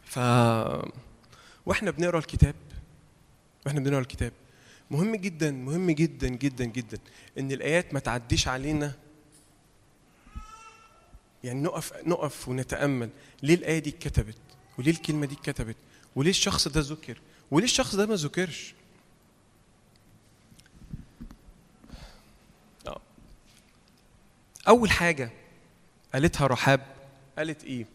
ف وإحنا بنقرأ الكتاب وإحنا بنقرأ الكتاب مهم جدا مهم جدا جدا جدا إن الآيات ما تعديش علينا. يعني نقف نقف ونتأمل ليه الآية دي اتكتبت؟ وليه الكلمة دي اتكتبت؟ وليه الشخص ده ذكر؟ وليه الشخص ده ما ذكرش؟ آه. أول حاجة قالتها رحاب قالت إيه؟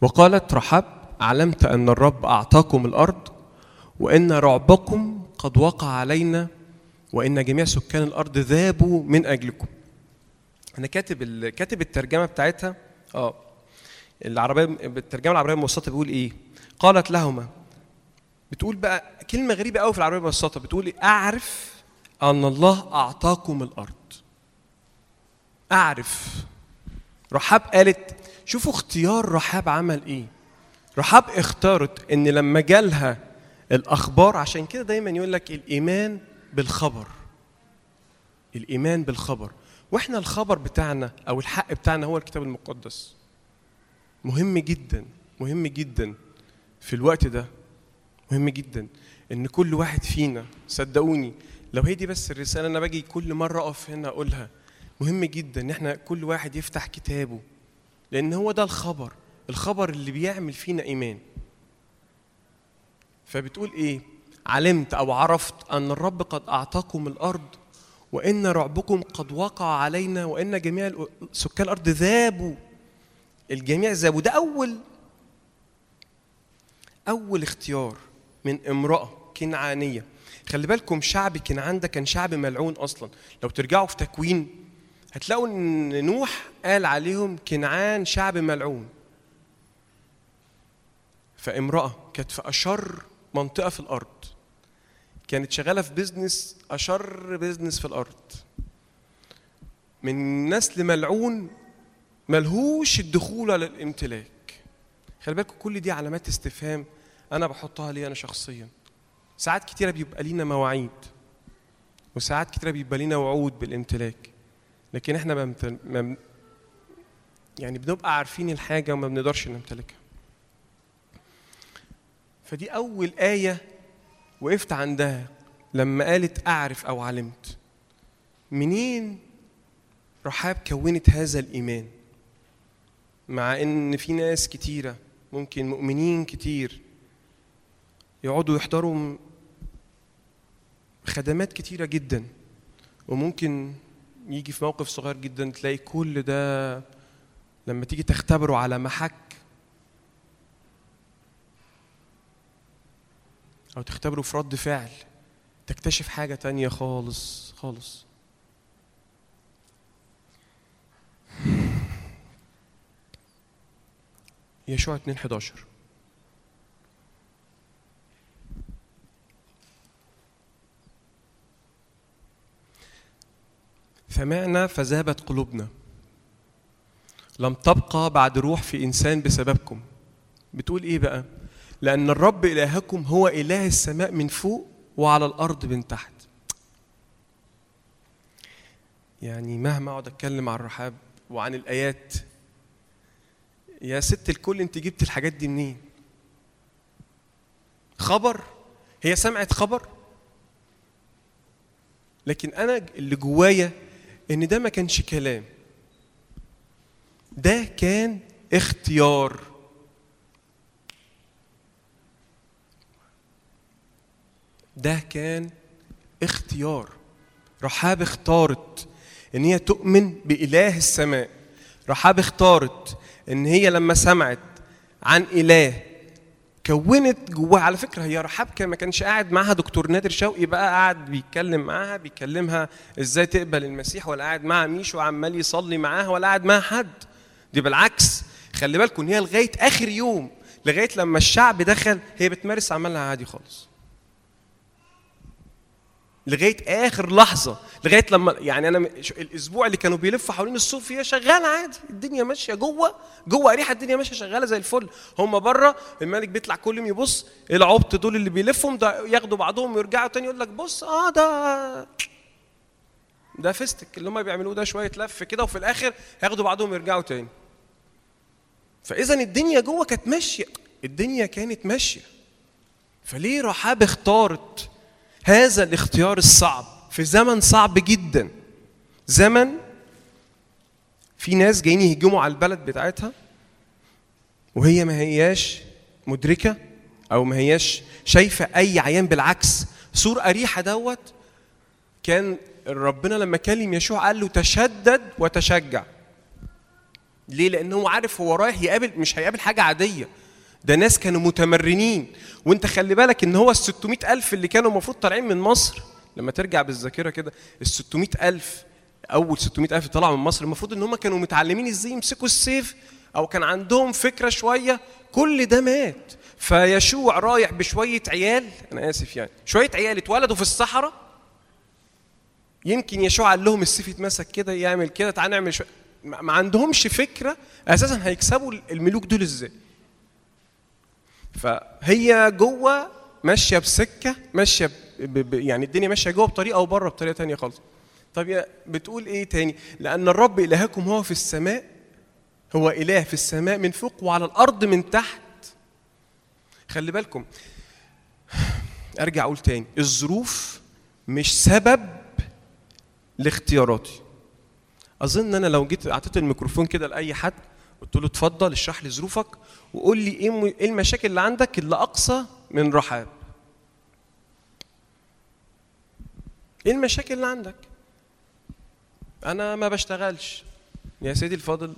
وقالت رحاب علمت أن الرب أعطاكم الأرض وإن رعبكم قد وقع علينا وإن جميع سكان الأرض ذابوا من أجلكم. أنا كاتب كاتب الترجمة بتاعتها آه العربية بالترجمه العربية المبسطه بيقول إيه؟ قالت لهما بتقول بقى كلمة غريبة قوي في العربية المبسطه بتقول إيه؟ أعرف أن الله أعطاكم الأرض. أعرف. رحاب قالت شوفوا اختيار رحاب عمل إيه؟ رحاب اختارت إن لما جالها الأخبار عشان كده دايما يقول لك الإيمان بالخبر. الإيمان بالخبر. وإحنا الخبر بتاعنا أو الحق بتاعنا هو الكتاب المقدس. مهم جدا مهم جدا في الوقت ده. مهم جدا إن كل واحد فينا صدقوني لو هي دي بس الرسالة أنا باجي كل مرة أقف هنا أقولها. مهم جدا إن إحنا كل واحد يفتح كتابه لأن هو ده الخبر. الخبر اللي بيعمل فينا إيمان. فبتقول إيه؟ علمت أو عرفت أن الرب قد أعطاكم الأرض وإن رعبكم قد وقع علينا وإن جميع سكان الأرض ذابوا. الجميع ذابوا. ده أول أول اختيار من امرأة كنعانية. خلي بالكم شعب كنعان ده كان شعب ملعون أصلا. لو ترجعوا في تكوين هتلاقوا إن نوح قال عليهم كنعان شعب ملعون. فامرأة كانت في أشر منطقة في الأرض. كانت شغالة في business أشر business في الأرض. من نسل ملعون ملهوش الدخول على الامتلاك. خلي بالكم كل دي علامات استفهام أنا بحطها لي أنا شخصيا. ساعات كتيرة بيبقى لينا مواعيد وساعات كتيرة بيبقى لينا وعود بالامتلاك. لكن إحنا م- يعني بنبقى عارفين الحاجة وما بنقدرش نمتلكها. فدي أول آية وقفت عندها لما قالت أعرف أو علمت. منين رحاب كونت هذا الإيمان؟ مع إن في ناس كتيرة ممكن مؤمنين كتير يقعدوا يحضروا خدمات كتيرة جدا. وممكن يجي في موقف صغير جدا تلاقي كل ده لما تيجي تختبره على محك أو تختبره في رد فعل تكتشف حاجة تانية خالص خالص. يشوع 2 11 سمعنا فذهبت قلوبنا. لم تبقى بعد روح في إنسان بسببكم. بتقول إيه بقى؟ لأن الرب إلهكم هو إله السماء من فوق وعلى الأرض من تحت. يعني مهما أقعد أتكلم عن الرحاب وعن الآيات يا ست الكل أنت جبت الحاجات دي منين؟ خبر؟ هي سمعت خبر؟ لكن أنا اللي جوايا إن ده ما كانش كلام. ده كان اختيار. ده كان اختيار. رحاب اختارت إن هي تؤمن بإله السماء. رحاب اختارت إن هي لما سمعت عن إله كونت جواها. على فكرة هي رحاب ما كانش قاعد معاها. دكتور نادر شوقي بقى قاعد بيتكلم معاها بيكلمها إزاي تقبل المسيح ولا قاعد معاها ميشو عمال يصلي معاها ولا قاعد معاها حد. دي بالعكس خلي بالكم إن هي لغاية آخر يوم لغاية لما الشعب دخل هي بتمارس عملها عادي خالص. لغاية آخر لحظة. لغاية لما يعني أنا الأسبوع اللي كانوا بيلفوا حوالين الصوف هي شغاله عادي. الدنيا ماشية جوه جوه أريحة الدنيا ماشية شغالة زي الفل. هم بره الملك بيطلع كل يوم يبص العبط دول اللي بيلفهم ده ياخدوا بعضهم ويرجعوا تاني يقول لك بص آه ده ده فيستك اللي هم بيعملوه ده شوية لف كده وفي الآخر هياخدوا بعضهم ويرجعوا تاني. فإذا الدنيا جوه كانت ماشية. الدنيا كانت ماشية. فليه رحاب اختارت هذا الاختيار الصعب. في زمن صعب جدا. زمن في ناس جايين يهجموا على البلد بتاعتها وهي ما هياش مدركة أو ما هياش شايفة أي عيان بالعكس. سور أريحة دوت كان ربنا لما كلم يشوع قال له تشدد وتشجع. ليه؟ لأن هو عارف هو رايح يقابل مش هيقابل حاجة عادية. ده ناس كانوا متمرنين. وانت خلي بالك إن هو ال 600 ألف اللي كانوا المفروض طالعين من مصر لما ترجع بالذاكرة كده ال 600 ألف أول 600 ألف طلعوا من مصر المفروض إن هم كانوا متعلمين إزاي يمسكوا السيف أو كان عندهم فكرة شوية كل ده مات. فيشوع رايح بشوية عيال أنا آسف يعني شوية عيال اتولدوا في الصحراء. يمكن يشوع قال لهم السيف يتمسك كده يعمل كده تعال نعمل شوية ما عندهمش فكرة أساسا هيكسبوا الملوك دول إزاي. فهي جوه ماشية بسكة ماشية ب... ب... يعني الدنيا ماشية جوه بطريقة وبره بطريقة تانية خالص. طب بتقول إيه تاني؟ لأن الرب إلهكم هو في السماء هو إله في السماء من فوق وعلى الأرض من تحت. خلي بالكم أرجع أقول تاني الظروف مش سبب لاختياراتي. أظن أنا لو جيت أعطيت الميكروفون كده لأي حد قلت له اتفضل اشرح لي ظروفك وقول لي إيه م- إيه المشاكل اللي عندك اللي أقصى من رحاب. إيه المشاكل اللي عندك؟ أنا ما بشتغلش. يا سيدي الفاضل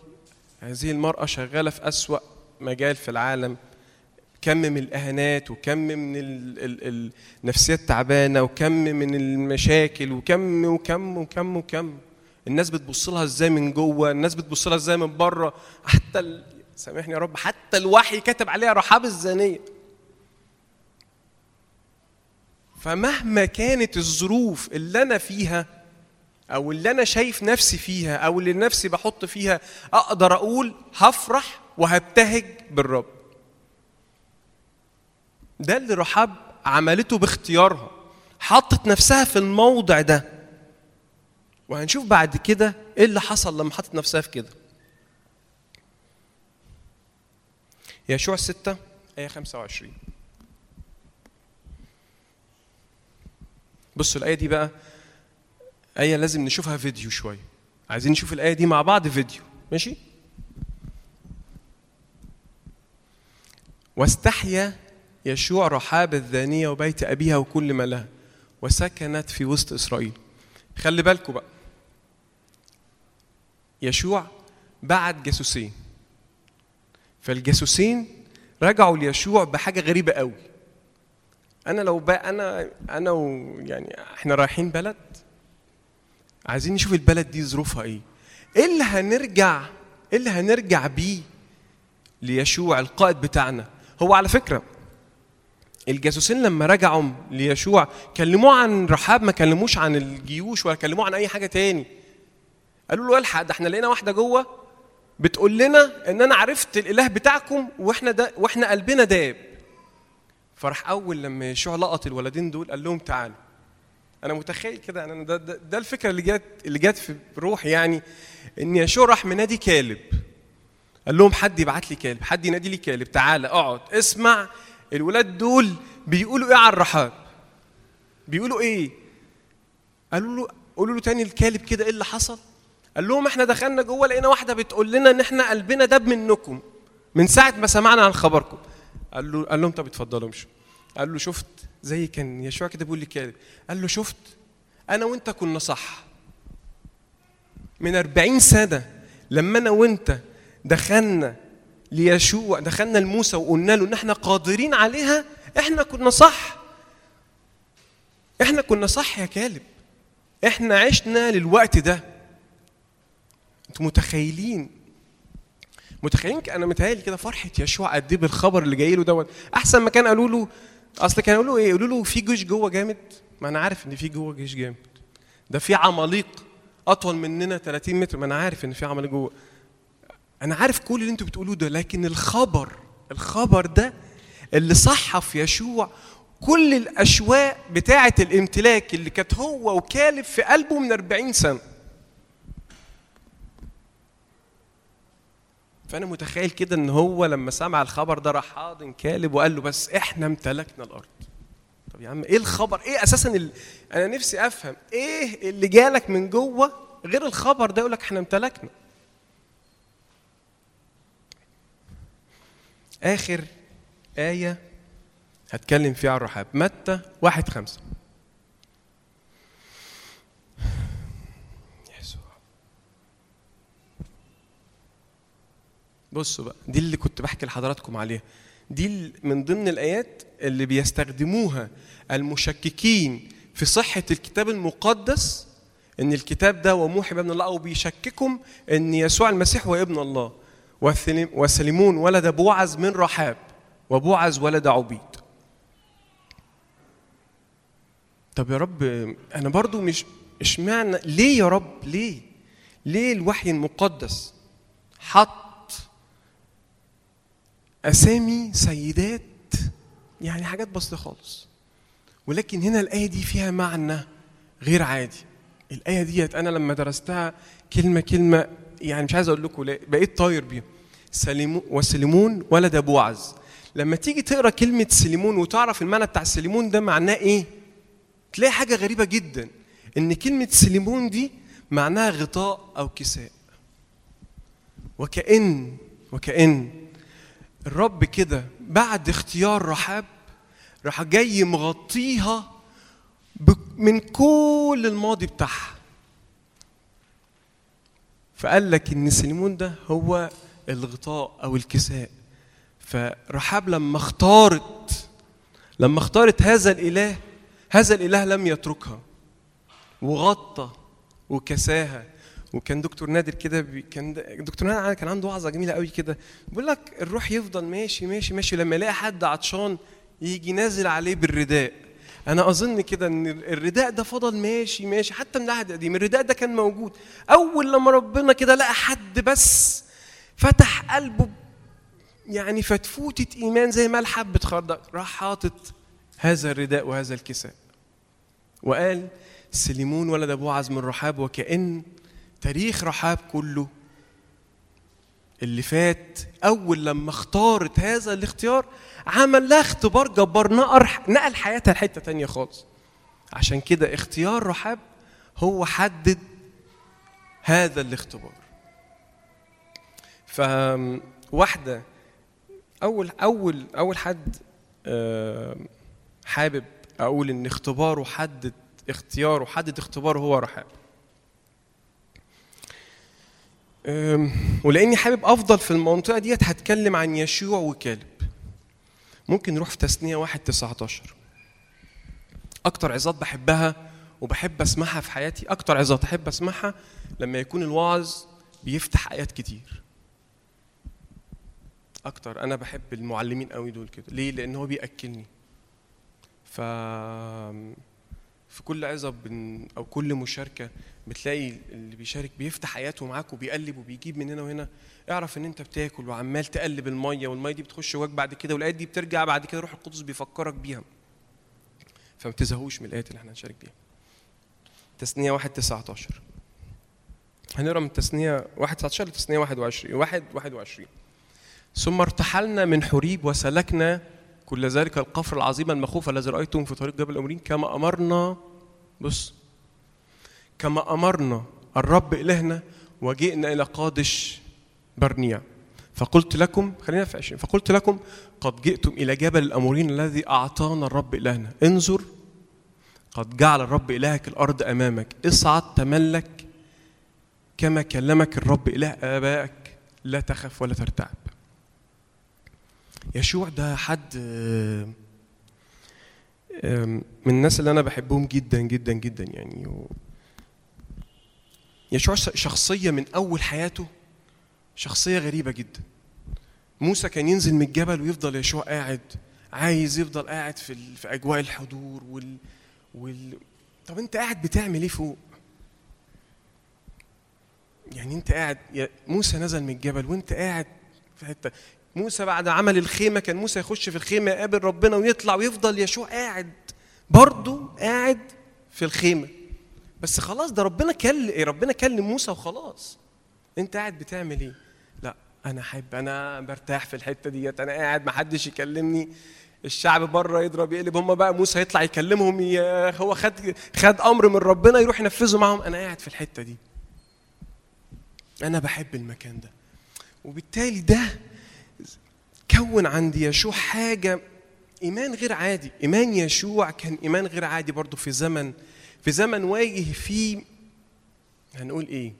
هذه المرأة شغالة في أسوأ مجال في العالم. كم من الإهانات وكم من ال- ال- النفسيات تعبانة وكم من المشاكل وكم وكم وكم وكم. الناس بتبص لها إزاي من جوه الناس بتبص لها إزاي من بره. حتى ال... سامحني يا رب حتى الوحي كتب عليها رحاب الزانية. فمهما كانت الظروف اللي أنا فيها أو اللي أنا شايف نفسي فيها أو اللي نفسي بحط فيها أقدر أقول هفرح وهبتهج بالرب. ده اللي رحاب عملته باختيارها. حطت نفسها في الموضع ده. وهنشوف بعد كده إيه اللي حصل لما حطت نفسها في كده. يشوع 6 آية 25 بصوا الآية دي بقى آية لازم نشوفها فيديو شوية. عايزين نشوف الآية دي مع بعض فيديو. ماشي؟ واستحيا يشوع رحاب الذانية وبيت أبيها وكل ما لها وسكنت في وسط إسرائيل. خلي بالكم بقى. يشوع بعت جاسوسين. فالجاسوسين رجعوا ليشوع بحاجة غريبة قوي. أنا لو بقى أنا أنا و يعني إحنا رايحين بلد عايزين نشوف البلد دي ظروفها إيه. إيه اللي هنرجع إيه اللي هنرجع بيه ليشوع القائد بتاعنا؟ هو على فكرة الجاسوسين لما رجعوا ليشوع كلموه عن رحاب ما كلموش عن الجيوش ولا كلموه عن أي حاجة تاني. قالوا له الحق ده إحنا لقينا واحدة جوه بتقول لنا إن أنا عرفت الإله بتاعكم وإحنا ده وإحنا قلبنا داب. فراح أول لما يشوع لقط الولدين دول قال لهم تعالوا. أنا متخيل كده أنا ده, ده, ده الفكرة اللي جت اللي جت في روحي يعني إن يشوع راح منادي كالب قال لهم حد يبعت لي كالب حد ينادي لي كالب تعالى اقعد اسمع. الولاد دول بيقولوا إيه عن رحاب بيقولوا إيه؟ قالوا له قولوا له تاني الكالب كده إيه اللي حصل؟ قال لهم إحنا دخلنا جوه لقينا واحدة بتقول لنا إن إحنا قلبنا داب منكم. من ساعة ما سمعنا عن خبركم. قال له قال لهم طب اتفضلوا امشوا. قال له شفت زي كان يشوع كده بيقول لكالب قال له شفت أنا وأنت كنا صح. من أربعين سنة لما أنا وأنت دخلنا ليشوع دخلنا لموسى وقلنا له إن إحنا قادرين عليها إحنا كنا صح. إحنا كنا صح يا كالب. إحنا عشنا للوقت ده. أنتوا متخيلين؟ متخيلين أنا متهيألي كده فرحة يشوع قد إيه بالخبر اللي جاي له دوت؟ أحسن ما كان قالوا له أصل كانوا يقولوا إيه؟ يقولوا له في جيش جوه جامد. ما أنا عارف إن في جوه جيش جامد. ده في عماليق أطول مننا 30 متر. ما أنا عارف إن في عماليق جوه. أنا عارف كل اللي أنتوا بتقولوه ده لكن الخبر الخبر ده اللي صحف يشوع كل الاشواق بتاعة الامتلاك اللي كانت هو وكالب في قلبه من 40 سنة. فأنا متخيل كده إن هو لما سمع الخبر ده راح حاضن كالب وقال له بس إحنا امتلكنا الأرض. طب يا عم إيه الخبر؟ إيه أساسا ال... أنا نفسي أفهم إيه اللي جالك من جوه غير الخبر ده يقول لك إحنا امتلكنا؟ آخر آية هتكلم فيها عن الرحاب. متى؟ واحد خمسة يسوع بصوا بقى دي اللي كنت بحكي لحضراتكم عليها. دي من ضمن الآيات اللي بيستخدموها المشككين في صحة الكتاب المقدس إن الكتاب ده وموحي بابن الله أو بيشككم إن يسوع المسيح هو ابن الله. وسليمون ولد بوعز من رحاب وبوعز ولد عبيد. طب يا رب أنا برضو مش اشمعنى ليه يا رب؟ ليه؟ ليه الوحي المقدس حط أسامي سيدات يعني حاجات بسيطة خالص. ولكن هنا الآية دي فيها معنى غير عادي. الآية ديت أنا لما درستها كلمة كلمة يعني مش عايز أقول لكم بقيت طاير بيهم سليمون وسليمون ولد بوعز لما تيجي تقرأ كلمة سليمون وتعرف المعنى بتاع سليمون ده معناه إيه؟ تلاقي حاجة غريبة جدا. إن كلمة سليمون دي معناها غطاء أو كساء. وكأن وكأن الرب كده بعد اختيار رحاب راح جاي مغطيها من كل الماضي بتاعها. فقال لك إن سليمون ده هو الغطاء أو الكساء. فرحاب لما اختارت لما اختارت هذا الإله هذا الإله لم يتركها وغطى وكساها. وكان دكتور نادر كده بي كان دكتور نادر كان عنده وعظة جميلة قوي كده. بيقول لك الروح يفضل ماشي ماشي ماشي لما يلاقي حد عطشان يجي نازل عليه بالرداء. أنا أظن كده إن الرداء ده فضل ماشي ماشي حتى من العهد القديم. الرداء ده كان موجود. أول لما ربنا كده لقى حد بس فتح قلبه يعني فتفوتة إيمان زي ما حبة خردق راح حاطط هذا الرداء وهذا الكساء. وقال سليمون ولد بوعز من رحاب وكأن تاريخ رحاب كله اللي فات أول لما اختارت هذا الاختيار عمل لها اختبار جبار نقل حياتها لحتة تانية خالص. عشان كده اختيار رحاب هو حدد هذا الاختبار. فواحدة أول أول أول حد آه، حابب أقول إن اختباره حدد اختياره حدد اختباره هو رحاب. ولأني حابب أفضل في المنطقة ديت هتكلم عن يشوع وكالب ممكن نروح في تثنيه واحد 19 أكتر عظات بحبها وبحب أسمعها في حياتي أكتر عظات أحب أسمعها لما يكون الوعظ بيفتح آيات كتير. أكتر أنا بحب المعلمين قوي دول كده. ليه؟ لأن هو بيأكلني. ف في كل عظة بن... أو كل مشاركة بتلاقي اللي بيشارك بيفتح حياته معاك وبيقلب وبيجيب من هنا وهنا. اعرف إن أنت بتاكل وعمال تقلب المية والمية دي بتخش جواك بعد كده والآيات دي بترجع بعد كده روح القدس بيفكرك بيها. فما تزهقوش من الآيات اللي إحنا هنشارك بيها. تثنيه 1 19 هنقرأ من تثنيه 1 19 لتثنيه 21 1 21 ثم ارتحلنا من حريب وسلكنا كل ذلك القفر العظيم المخوف الذي رأيتم في طريق جبل الامرين كما أمرنا بص كما أمرنا الرب إلهنا وجئنا إلى قادش برنيع فقلت لكم خلينا في 20 فقلت لكم قد جئتم إلى جبل الامورين الذي أعطانا الرب إلهنا. انظر قد جعل الرب إلهك الأرض أمامك. اصعد تملك كما كلمك الرب إله آبائك. لا تخف ولا ترتعب. يشوع ده حد من الناس اللي أنا بحبهم جدا جدا جدا يعني. يشوع شخصية من أول حياته شخصية غريبة جدا موسى كان ينزل من الجبل ويفضل يشوع قاعد عايز يفضل قاعد في. في أجواء الحضور وال... وال طب أنت قاعد بتعمل إيه فوق يعني أنت قاعد موسى نزل من الجبل وأنت قاعد في حتة موسى بعد عمل الخيمة كان موسى يخش في الخيمة يقابل ربنا ويطلع ويفضل يشوع قاعد برضه قاعد في الخيمة. بس خلاص ده ربنا كلم ربنا كلم موسى وخلاص. أنت قاعد بتعمل إيه؟ لا أنا أحب أنا برتاح في الحتة ديت أنا قاعد ما حدش يكلمني. الشعب بره يضرب يقلب هم بقى موسى يطلع يكلمهم هو خد خد أمر من ربنا يروح ينفذه معاهم. أنا قاعد في الحتة دي. أنا بحب المكان ده. وبالتالي ده كون عندي يشوع حاجة إيمان غير عادي. إيمان يشوع كان إيمان غير عادي برضه في زمن في زمن واجه فيه هنقول إيه؟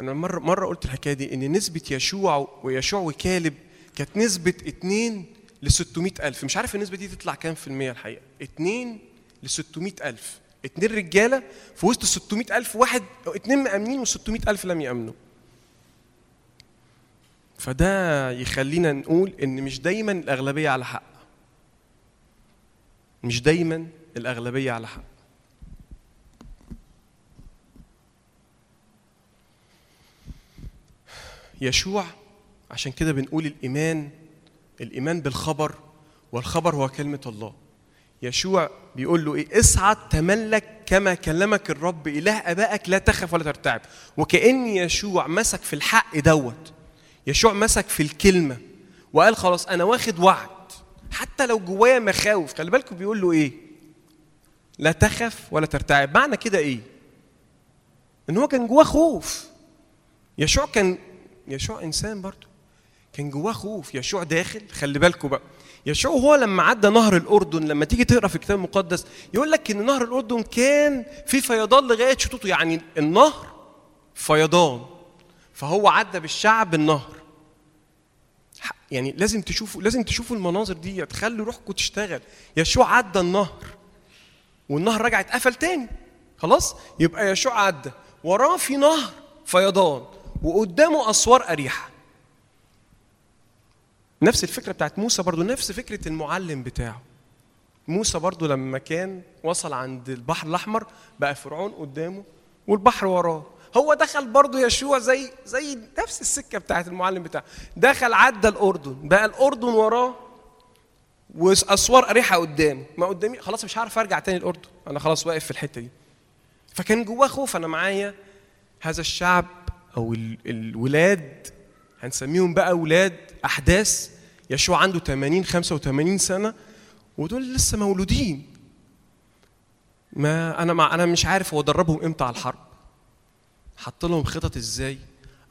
أنا مرة مرة قلت الحكاية دي إن نسبة يشوع ويشوع وكالب كانت نسبة 2 ل 600 ألف. مش عارف النسبة دي تطلع كام في المية الحقيقة. 2 ل 600 ألف. اتنين رجالة في وسط 600 ألف واحد اتنين مأمنين و600 ألف لم يأمنوا. فده يخلينا نقول إن مش دايما الأغلبية على حق. مش دايما الأغلبية على حق. يشوع عشان كده بنقول الإيمان الإيمان بالخبر والخبر هو كلمة الله. يشوع بيقول له إيه؟ اصعد تملك كما كلمك الرب إله آبائك لا تخف ولا ترتعب. وكأن يشوع مسك في الحق دوت يشوع مسك في الكلمة وقال خلاص أنا واخد وعد. حتى لو جوايا مخاوف خلي بالكم بيقول له إيه؟ لا تخف ولا ترتعب. معنى كده إيه؟ إن هو كان جواه خوف. يشوع كان يشوع إنسان برضه كان جواه خوف. يشوع داخل خلي بالكم بقى. يشوع هو لما عدى نهر الأردن لما تيجي تقرأ في الكتاب المقدس يقول لك إن نهر الأردن كان في فيضان لغاية شطوطه. يعني النهر فيضان. فهو عدى بالشعب النهر. يعني لازم تشوفوا لازم تشوفوا المناظر دي تخلي روحكم تشتغل. يشوع عدى النهر والنهر رجع اتقفل تاني. خلاص؟ يبقى يشوع عدى. وراه في نهر فيضان وقدامه أسوار أريحة. نفس الفكرة بتاعت موسى برضو نفس فكرة المعلم بتاعه. موسى برضو لما كان وصل عند البحر الأحمر بقى فرعون قدامه والبحر وراه. هو دخل برضو يشوع زي زي نفس السكة بتاعت المعلم بتاعه. دخل عدى الأردن بقى الأردن وراه واسوار أريحة قدامه. ما قدامي خلاص مش هعرف أرجع تاني الأردن. أنا خلاص واقف في الحتة دي. فكان جواه خوف أنا معايا هذا الشعب أو ال- الولاد هنسميهم بقى ولاد أحداث. يشوع عنده 80 85 سنة ودول لسه مولودين. ما أنا مع أنا مش عارف هو دربهم إمتى على الحرب. حط لهم خطط إزاي؟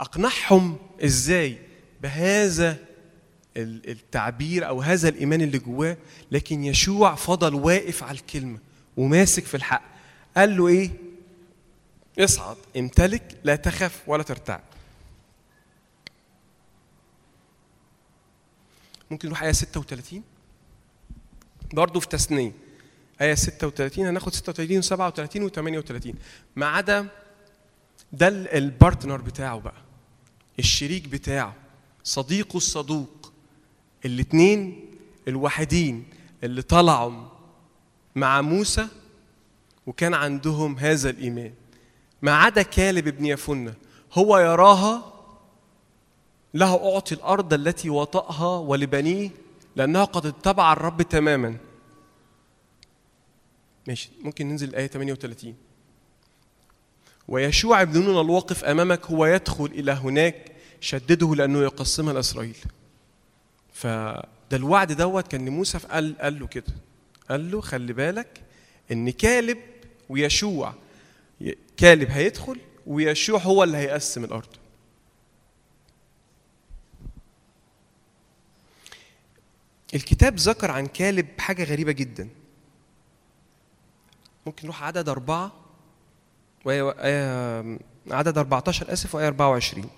أقنعهم إزاي بهذا ال- التعبير أو هذا الإيمان اللي جواه؟ لكن يشوع فضل واقف على الكلمة وماسك في الحق. قال له إيه؟ اصعد امتلك لا تخف ولا ترتعب ممكن نروح آية 36 برضه في تثنية. آية 36 هناخد 36 و37 و38 ما عدا ده ال- البارتنر بتاعه بقى الشريك بتاعه صديقه الصدوق الاتنين الوحيدين اللي طلعوا مع موسى وكان عندهم هذا الإيمان. ما عدا كالب ابن يفنة هو يراها له أعطي الأرض التي وطأها ولبنيه لأنه قد اتبع الرب تماما. ماشي ممكن ننزل الآية 38 ويشوع ابن نون الواقف أمامك هو يدخل إلى هناك شدده لأنه يقسمها لإسرائيل. فده الوعد دوت كان لموسى قال قال له كده. قال له خلي بالك إن كالب ويشوع كالب هيدخل ويشوع هو اللي هيقسم الأرض. الكتاب ذكر عن كالب حاجة غريبة جدا. ممكن نروح عدد أربعة؟ وآية آية- عدد 14 آسف وآية 24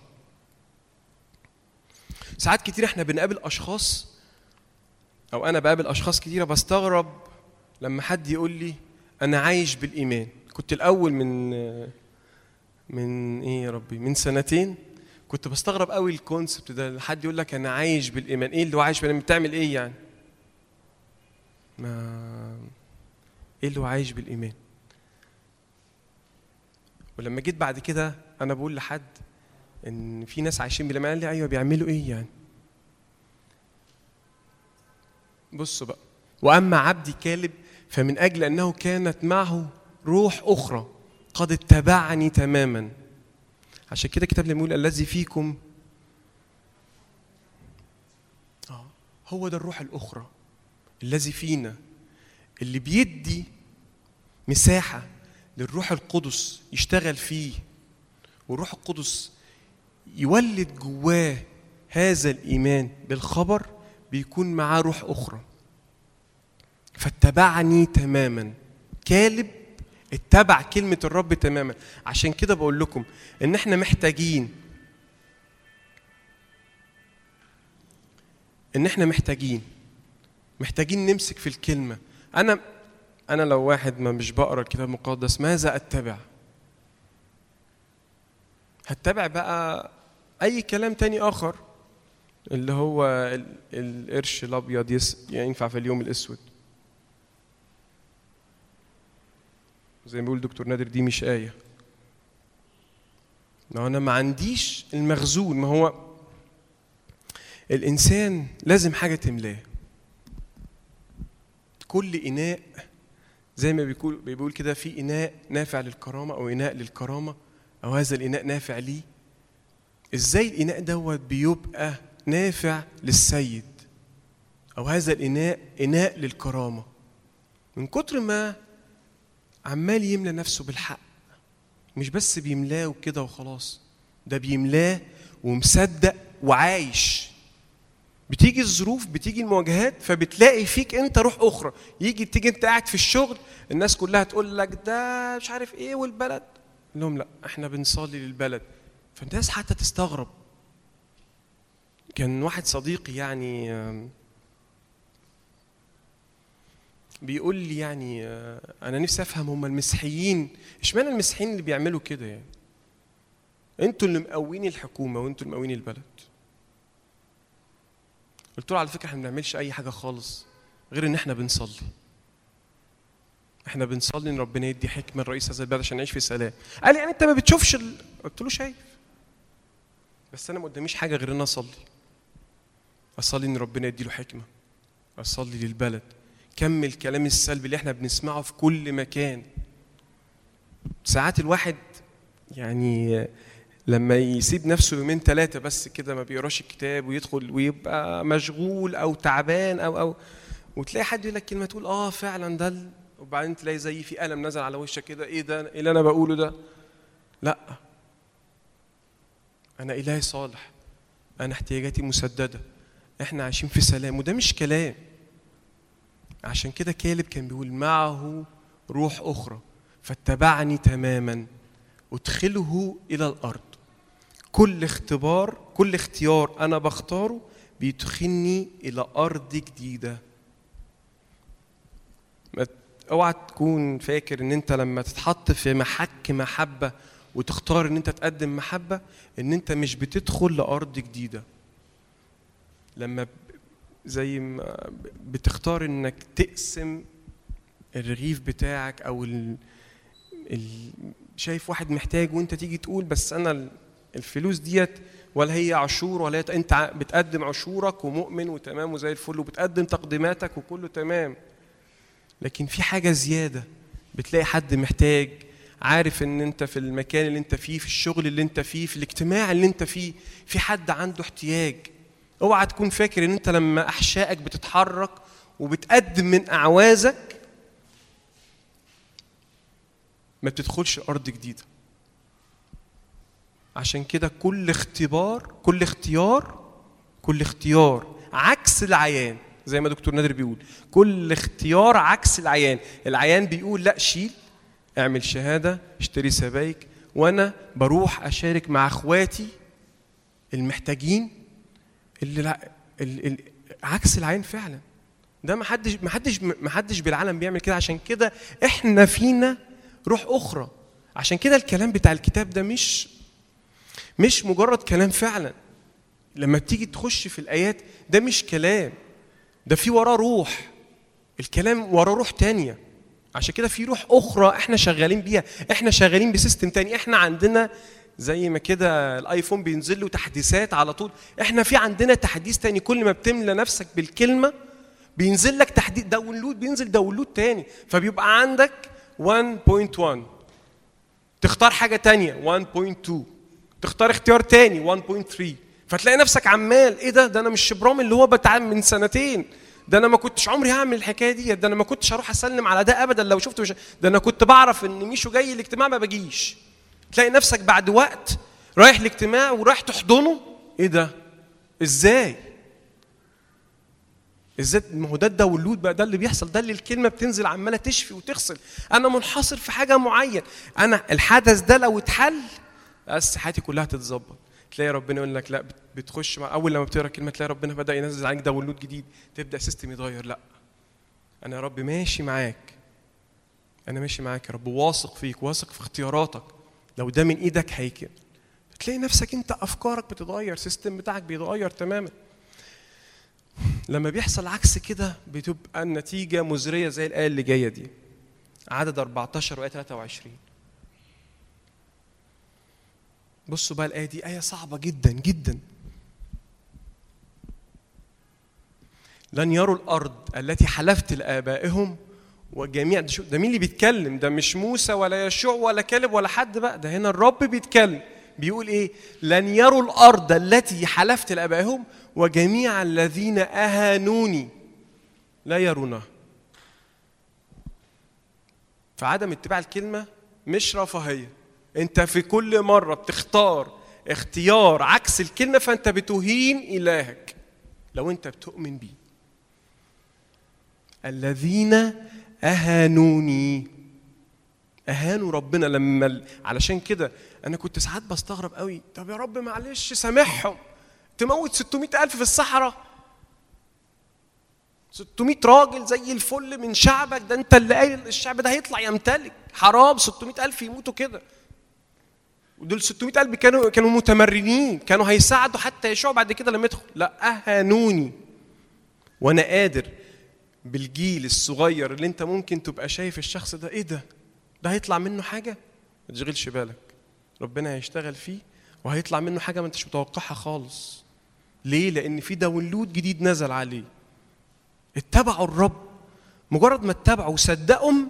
ساعات كتير إحنا بنقابل أشخاص أو أنا بقابل أشخاص كتيرة بستغرب لما حد يقول لي أنا عايش بالإيمان. كنت الأول من من إيه يا ربي؟ من سنتين كنت بستغرب قوي الكونسبت ده. حد يقول لك أنا عايش بالإيمان. إيه اللي هو عايش بالإيمان؟ بتعمل إيه يعني؟ ما إيه اللي هو عايش بالإيمان؟ ولما جيت بعد كده أنا بقول لحد إن في ناس عايشين بالإيمان قال لي أيوه بيعملوا إيه يعني؟ بصوا بقى وأما عبدي كالب فمن أجل أنه كانت معه روح أخرى قد اتبعني تماما. عشان كده الكتاب لما يقول الذي فيكم آه، هو ده الروح الأخرى الذي فينا اللي بيدي مساحة للروح القدس يشتغل فيه والروح القدس يولد جواه هذا الإيمان بالخبر بيكون معاه روح أخرى. فاتبعني تماما. كالب اتبع كلمة الرب تماما. عشان كده بقول لكم إن إحنا محتاجين إن إحنا محتاجين محتاجين نمسك في الكلمة. أنا أنا لو واحد ما مش بقرأ الكتاب المقدس ماذا أتبع؟ هتبع بقى أي كلام تاني آخر اللي هو ال- القرش الأبيض ينفع في اليوم الأسود. زي ما بيقول دكتور نادر دي مش آية. ما أنا ما عنديش المخزون ما هو الإنسان لازم حاجة تملاه. كل إناء زي ما بيقول بيقول كده في إناء نافع للكرامة أو إناء للكرامة أو هذا الإناء نافع ليه إزاي الإناء دوت بيبقى نافع للسيد؟ أو هذا الإناء إناء للكرامة. من كتر ما عمال يملى نفسه بالحق مش بس بيملاه وكده وخلاص ده بيملاه ومصدق وعايش. بتيجي الظروف بتيجي المواجهات فبتلاقي فيك انت روح أخرى. يجي تيجي انت قاعد في الشغل الناس كلها تقول لك ده مش عارف إيه والبلد. لهم لا إحنا بنصلي للبلد. فالناس حتى تستغرب. كان واحد صديقي يعني بيقول لي يعني أنا نفسي أفهم هم المسيحيين إشمعنى المسيحيين اللي بيعملوا كده يعني؟ أنتوا اللي مقوين الحكومة وأنتوا اللي مقوين البلد. قلت له على فكرة إحنا ما بنعملش أي حاجة خالص غير إن إحنا بنصلي. إحنا بنصلي إن ربنا يدي حكمة لرئيس هذا البلد عشان نعيش في سلام. قال لي يعني أنت ما بتشوفش ال... قلت له شايف. بس أنا ما قداميش حاجة غير إن أنا أصلي. أصلي إن ربنا يديله حكمة. أصلي للبلد. كم الكلام السلبي اللي إحنا بنسمعه في كل مكان. ساعات الواحد يعني لما يسيب نفسه يومين ثلاثة بس كده ما بيقراش الكتاب ويدخل ويبقى مشغول أو تعبان أو أو وتلاقي حد يقول لك كلمة تقول آه فعلا ده وبعدين تلاقي زي في قلم نزل على وشك كده إيه ده؟ إيه اللي أنا بقوله ده؟ لأ. أنا إلهي صالح. أنا احتياجاتي مسددة. إحنا عايشين في سلام. وده مش كلام. عشان كده كالب كان بيقول معه روح أخرى. فاتبعني تماما. أدخله إلى الأرض. كل اختبار كل اختيار أنا بختاره بيدخلني إلى أرض جديدة. أوعى تكون فاكر إن أنت لما تتحط في محك محبة وتختار إن أنت تقدم محبة إن أنت مش بتدخل لأرض جديدة. لما زي ما بتختار إنك تقسم الرغيف بتاعك أو ال... ال... شايف واحد محتاج وأنت تيجي تقول بس أنا الفلوس ديت ولا هي عشور ولا انت بتقدم عشورك ومؤمن وتمام وزي الفل وبتقدم تقديماتك وكله تمام. لكن في حاجة زيادة بتلاقي حد محتاج عارف إن أنت في المكان اللي أنت فيه في الشغل اللي أنت فيه في الاجتماع اللي أنت فيه في حد عنده احتياج. اوعى تكون فاكر إن أنت لما أحشائك بتتحرك وبتقدم من أعوازك ما بتدخلش أرض جديدة. عشان كده كل اختبار كل اختيار كل اختيار. عكس العيان زي ما دكتور نادر بيقول. كل اختيار عكس العيان. العيان بيقول لا شيل اعمل شهادة اشتري سبايك وأنا بروح اشارك مع اخواتي المحتاجين اللي لا ال ال عكس العين فعلا. ده ما حدش ما حدش ما حدش بالعالم بيعمل كده. عشان كده إحنا فينا روح أخرى. عشان كده الكلام بتاع الكتاب ده مش مش مجرد كلام فعلا. لما تيجي تخش في الآيات ده مش كلام ده في وراه روح. الكلام وراه روح تانية. عشان كده في روح أخرى إحنا شغالين بيها. إحنا شغالين بسيستم تاني. إحنا عندنا زي ما كده الآيفون بينزل له تحديثات على طول. إحنا في عندنا تحديث تاني. كل ما بتملى نفسك بالكلمة بينزل لك تحديث. download بينزل download تاني. فبيبقى عندك 1.1 تختار حاجة تانية. 1.2 تختار اختيار تاني 1.3 فتلاقي نفسك عمال إيه ده؟ ده أنا مش شبرام اللي هو بتاع من سنتين. ده أنا ما كنتش عمري هعمل الحكاية دي ده أنا ما كنتش هروح أسلم على ده ابدا لو شفت مش ده أنا كنت بعرف إن ميشو جاي الاجتماع ما بجيش. تلاقي نفسك بعد وقت رايح الاجتماع ورايح تحضنه. إيه ده؟ إزاي؟ إزاي؟ ما هو ده ال download بقى ده اللي بيحصل ده اللي الكلمة بتنزل عمالة تشفي وتغسل. أنا منحصر في حاجة معين أنا الحدث ده لو اتحل بس حياتي كلها تتظبط. تلاقي ربنا يقول لك لا بت- بتخش مع أول لما بتقرأ كلمة تلاقي ربنا بدأ ينزل عليك download جديد تبدأ system يتغير. لا. أنا يا رب ماشي معاك. أنا ماشي معاك يا رب واثق فيك واثق في اختياراتك. لو ده من إيدك هيكل تلاقي نفسك أنت أفكارك بتتغير سيستم بتاعك بيتغير تماما. لما بيحصل عكس كده بتبقى النتيجة مزرية زي الآية اللي جاية دي. عدد 14 وآية 23 بصوا بقى الآية دي آية صعبة جدا جدا. لن يروا الأرض التي حلفت لآبائهم وجميع ده, مين اللي بيتكلم؟ ده مش موسى ولا يشوع ولا كالب ولا حد بقى ده هنا الرب بيتكلم. بيقول إيه؟ لن يروا الأرض التي حلفت لآبائهم وجميع الذين أهانوني. لا يرونها فعدم اتباع الكلمة مش رفاهية. انت في كل مرة بتختار اختيار عكس الكلمة فانت بتهين إلهك. لو انت بتؤمن بيه. الذين أهانوني. أهانوا ربنا لما علشان كده أنا كنت ساعات بستغرب قوي. طب يا رب معلش سامحهم. تموت 600 ألف في الصحراء. 600 راجل زي الفل من شعبك. ده انت اللي قايل الشعب ده هيطلع يمتلك. حرام 600 ألف يموتوا كده. ودول 600 ألف كانوا كانوا متمرنين. كانوا هيساعدوا حتى يشوع بعد كده لما يدخل. لا أهانوني. وأنا قادر بالجيل الصغير اللي أنت ممكن تبقى شايف الشخص ده. إيه ده؟ ده هيطلع منه حاجة؟ ما تشغلش بالك. ربنا هيشتغل فيه وهيطلع منه حاجة ما أنتش متوقعها خالص. ليه؟ لأن في داونلود جديد نزل عليه. اتبعوا الرب. مجرد ما اتبعوا وصدقهم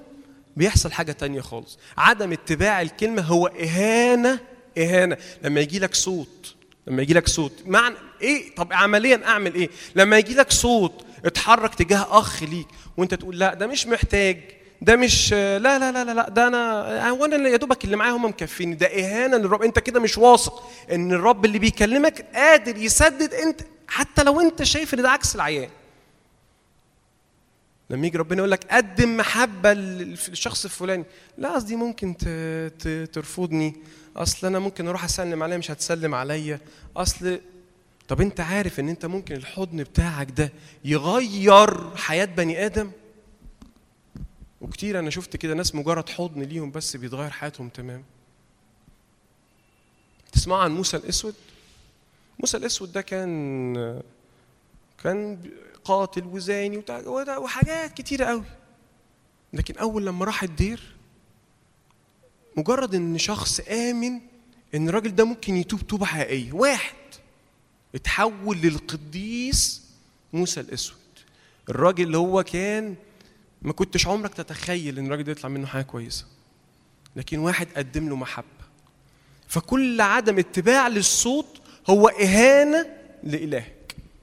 بيحصل حاجة تانية خالص. عدم اتباع الكلمة هو إهانة إهانة. لما يجي لك صوت لما يجي لك صوت معنى إيه؟ طب عمليا أعمل إيه؟ لما يجي لك صوت اتحرك تجاه أخ ليك وأنت تقول لا ده مش محتاج ده مش لا لا لا لا, لا ده أنا هو أنا يا دوبك اللي معايا هم مكفيني. ده إهانة للرب أنت كده مش واثق إن الرب اللي بيكلمك قادر يسدد أنت حتى لو أنت شايف إن ده عكس العيان. لما يجي ربنا يقول لك قدم محبة للشخص الفلاني. لا قصدي ممكن ترفضني. أصل أنا ممكن أروح أسلم عليا مش هتسلم عليا. أصل طب أنت عارف إن أنت ممكن الحضن بتاعك ده يغير حياة بني آدم؟ وكتير أنا شفت كده ناس مجرد حضن ليهم بس بيتغير حياتهم تمام. تسمعوا عن موسى الأسود؟ موسى الأسود ده كان كان قاتل وزاني وحاجات كتيرة قوي. لكن أول لما راح الدير مجرد إن شخص آمن إن الراجل ده ممكن يتوب توبة حقيقية. واحد اتحول للقديس موسى الأسود. الراجل اللي هو كان ما كنتش عمرك تتخيل إن الراجل ده يطلع منه حاجة كويسة. لكن واحد قدم له محبة. فكل عدم اتباع للصوت هو إهانة لإلهك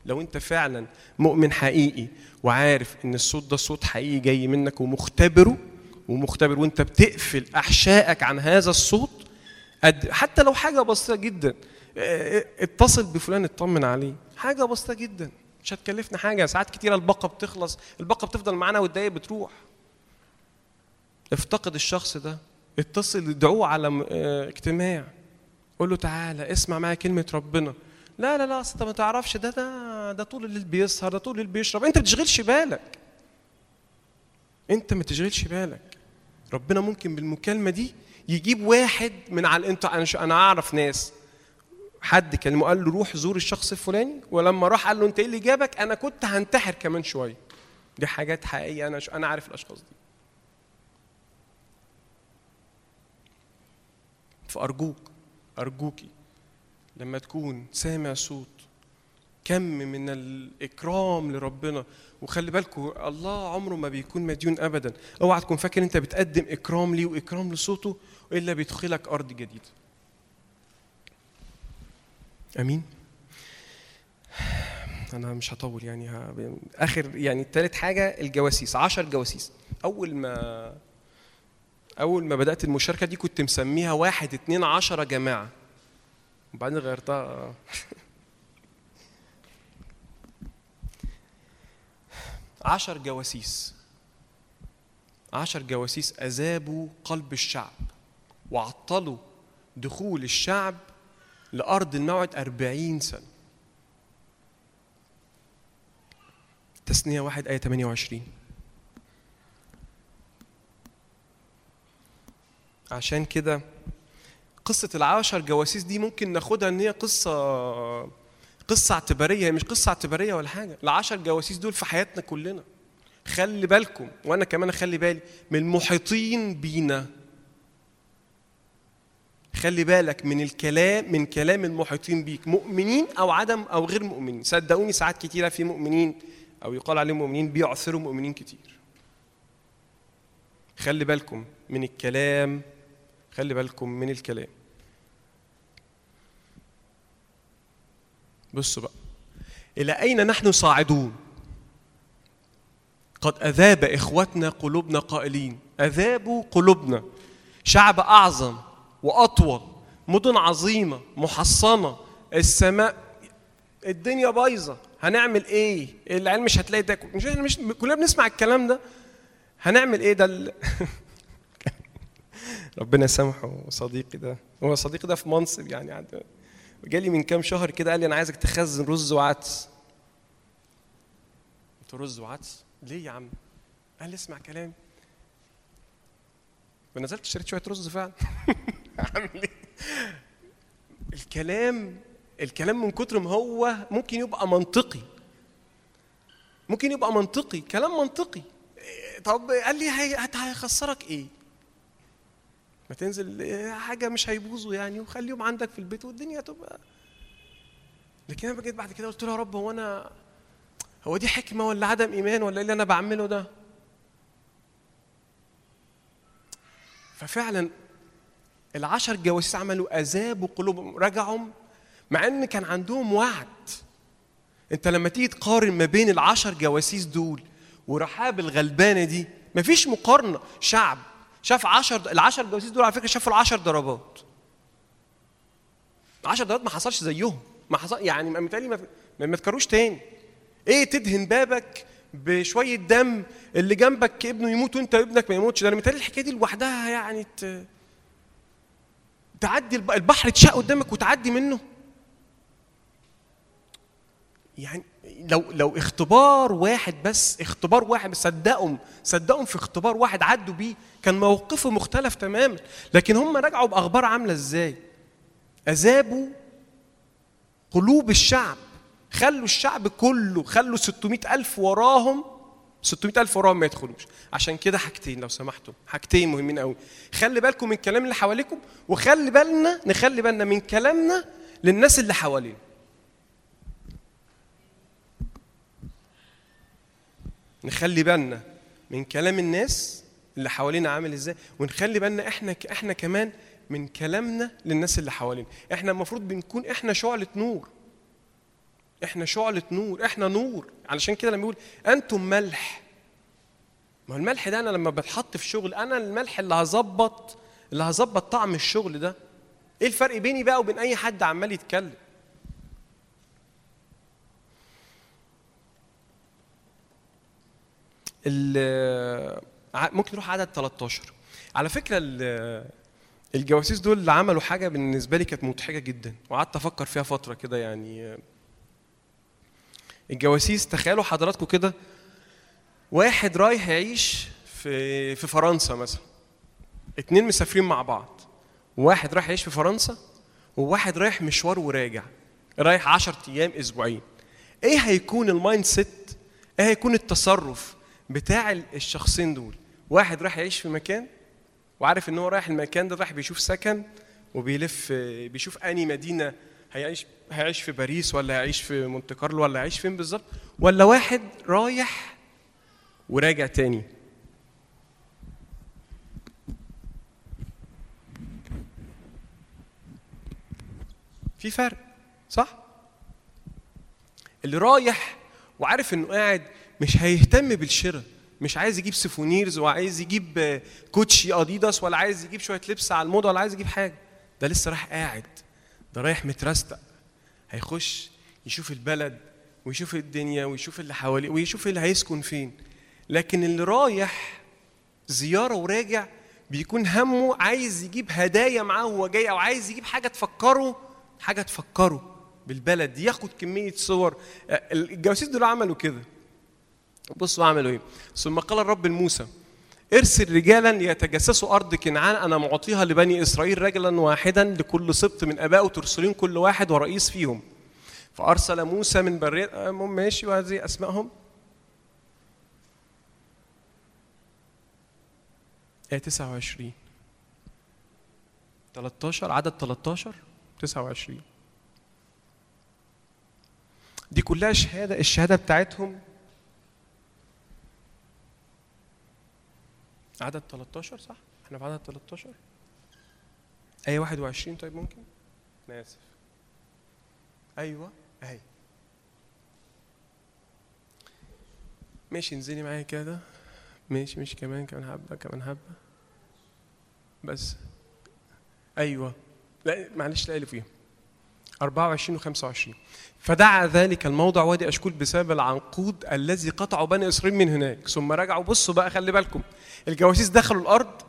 لو أنت فعلا مؤمن حقيقي وعارف إن الصوت ده صوت حقيقي جاي منك ومختبره ومختبر وأنت بتقفل أحشائك عن هذا الصوت قد حتى لو حاجة بسيطة جدا آه، اتصل بفلان اطمن عليه. حاجة بسيطة جدا. مش هتكلفنا حاجة. ساعات كتيرة الباقة بتخلص. الباقة بتفضل معانا والدقايق بتروح. افتقد الشخص ده. اتصل ادعوه على آه، اجتماع. قول له تعالى اسمع معايا كلمة ربنا. لا لا لا اصل انت ما تعرفش ده ده ده طول الليل بيسهر ده طول الليل بيشرب. أنت ما تشغلش بالك. أنت ما تشغلش بالك. ربنا ممكن بالمكالمة دي يجيب واحد من على الانت أنا أنا أعرف ناس. حد كلمه قال له روح زور الشخص الفلاني ولما راح قال له أنت إيه اللي جابك؟ أنا كنت هنتحر كمان شوية. دي حاجات حقيقية أنا. أنا عارف الأشخاص دي. فأرجوك أرجوكي لما تكون سامع صوت كم من الإكرام لربنا. وخلي بالكم الله عمره ما بيكون مديون ابدا. أوعى تكون فاكر أنت بتقدم إكرام ليه وإكرام لصوته إلا بيدخلك أرض جديدة. آمين. أنا مش هطول يعني آخر يعني تالت حاجة الجواسيس عشر جواسيس. أول ما أول ما بدأت المشاركة دي كنت مسميها واحد اتنين عشرة جماعة. وبعدين غيرتها. عشر جواسيس. عشر جواسيس أذابوا قلب الشعب وعطلوا دخول الشعب لأرض الموعد أربعين سنة. تثنية واحد آية 28 عشان كده قصة العشر جواسيس دي ممكن ناخدها إن هي قصة قصة اعتبارية هي مش قصة اعتبارية ولا حاجة. العشر جواسيس دول في حياتنا كلنا. خلي بالكم وأنا كمان أخلي بالي من المحيطين بينا. خلي بالك من الكلام من كلام المحيطين بيك. مؤمنين أو عدم أو غير مؤمنين. صدقوني ساعات كتيرة في مؤمنين أو يقال عليهم مؤمنين بيعثروا مؤمنين كتير. خلي بالكم من الكلام خلي بالكم من الكلام. بصوا بقى. إلى أين نحن صاعدون؟ قد أذاب إخوتنا قلوبنا قائلين. أذابوا قلوبنا. شعب أعظم وأطول مدن عظيمة محصنة. السماء الدنيا بايظة. هنعمل إيه؟ العيال مش هتلاقي تاكل مش مش كلنا بنسمع الكلام ده. هنعمل إيه؟ ده. ربنا يسامحه صديقي ده. هو صديقي ده في منصب يعني جالي من كام شهر كده قال لي أنا عايزك تخزن رز وعدس. قلت رز وعدس؟ ليه يا عم؟ قال لي اسمع كلامي فنزلت اشتريت شوية رز فعلا. اعمل إيه؟ الكلام الكلام من كتر ما هو ممكن يبقى منطقي. ممكن يبقى منطقي كلام منطقي. إيه، طب قال لي هيخسرك إيه؟ ما تنزل حاجة مش هيبوظوا يعني وخليهم عندك في البيت والدنيا تبقى. لكن أنا جيت بعد كده قلت له يا رب هو أنا هو دي حكمة ولا عدم إيمان ولا إيه اللي أنا بعمله ده؟ ففعلا العشر جواسيس عملوا اذابوا قلوبهم رجعوا مع إن كان عندهم وعد. أنت لما تيجي تقارن ما بين العشر جواسيس دول ورحاب الغلبانة دي مفيش مقارنة. شعب شاف عشر العشر جواسيس دول على فكرة شافوا العشر ضربات. عشر ضربات ما حصلش زيهم. ما حصل يعني متهيألي ما, ما, تاني. إيه تدهن بابك بشوية دم اللي جنبك ابنه يموت وانت ابنك ما يموتش؟ ده أنا متهيألي الحكاية دي لوحدها يعني ت... تعدي الب- البحر يتشق قدامك وتعدي منه. يعني لو لو اختبار واحد بس اختبار واحد صدقهم صدقهم في اختبار واحد عدوا بيه كان موقفه مختلف تماما. لكن هم رجعوا بأخبار عاملة إزاي؟ أذابوا قلوب الشعب. خلوا الشعب كله خلوا 600 ألف وراهم 600 ألف وراهم ما يدخلوش. عشان كده حاجتين لو سمحتوا حاجتين مهمين قوي. خلي بالكم من الكلام اللي حواليكم وخلي بالنا نخلي بالنا من كلامنا للناس اللي حوالينا. نخلي بالنا من كلام الناس اللي حوالينا عامل إزاي ونخلي بالنا إحنا إحنا كمان من كلامنا للناس اللي حوالينا. إحنا المفروض بنكون إحنا شعلة نور. إحنا شعلة نور إحنا نور. علشان كده لما يقول أنتم ملح. ما هو الملح ده أنا لما بتحط في شغل أنا الملح اللي هظبط اللي هظبط طعم الشغل ده. إيه الفرق بيني بقى وبين أي حد عمال يتكلم ال- ع- ممكن نروح عدد 13 على فكرة ال- الجواسيس دول اللي عملوا حاجة بالنسبة لي كانت مضحكة جدا وقعدت أفكر فيها فترة كده يعني الجواسيس تخيلوا حضراتكم كده واحد رايح يعيش في في فرنسا مثلا اتنين مسافرين مع بعض واحد رايح يعيش في فرنسا وواحد رايح مشوار وراجع رايح 10 أيام أسبوعين. إيه هيكون ال mindset إيه هيكون التصرف؟ بتاع ال- الشخصين دول. واحد رايح يعيش في مكان وعارف إن هو رايح المكان ده رايح بيشوف سكن وبيلف بيشوف اني مدينة هيعيش هيعيش في باريس ولا هيعيش في مونت كارلو ولا هيعيش فين بالظبط ولا واحد رايح وراجع تاني. في فرق صح؟ اللي رايح وعارف إنه قاعد مش هيهتم بالشراء. مش عايز يجيب سيفونيرز وعايز يجيب آه، كوتشي آديداس ولا عايز يجيب شوية لبس على الموضة ولا عايز يجيب حاجة. ده لسه رايح قاعد. ده رايح مترستق. هيخش يشوف البلد ويشوف الدنيا ويشوف اللي حواليه ويشوف اللي هيسكن فين. لكن اللي رايح زيارة وراجع بيكون همه عايز يجيب هدايا معاه وهو جاي أو عايز يجيب حاجة تفكره حاجة تفكره بالبلد. ياخد كمية صور. آه، الجواسيس دول عملوا كده. بصوا عملوا إيه. ثم قال الرب لموسى ارسل رجالا ليتجسسوا أرض كنعان أنا معطيها لبني إسرائيل رجلا واحدا لكل سبط من أبائه ترسلين كل واحد ورئيس فيهم. فأرسل موسى من برية آه، ماشي وهذه أسمائهم. آية 29 13 عدد 13 29 دي كلها شهادة الشهادة بتاعتهم عدد 13 صح؟ إحنا في عدد 13 آية 21 طيب ممكن؟ أنا آسف. أيوه أهي. ماشي انزلي معايا كده. ماشي ماشي كمان كمان حبة كمان حبة بس. أيوه. لا معلش لا اللي فيهم 24 و 25 فدعا ذلك الموضع وادي أشكول بسبب العنقود الذي قطعوا بني إسرائيل من هناك. ثم رجعوا بصوا بقى خلي بالكم. الجواسيس دخلوا الأرض.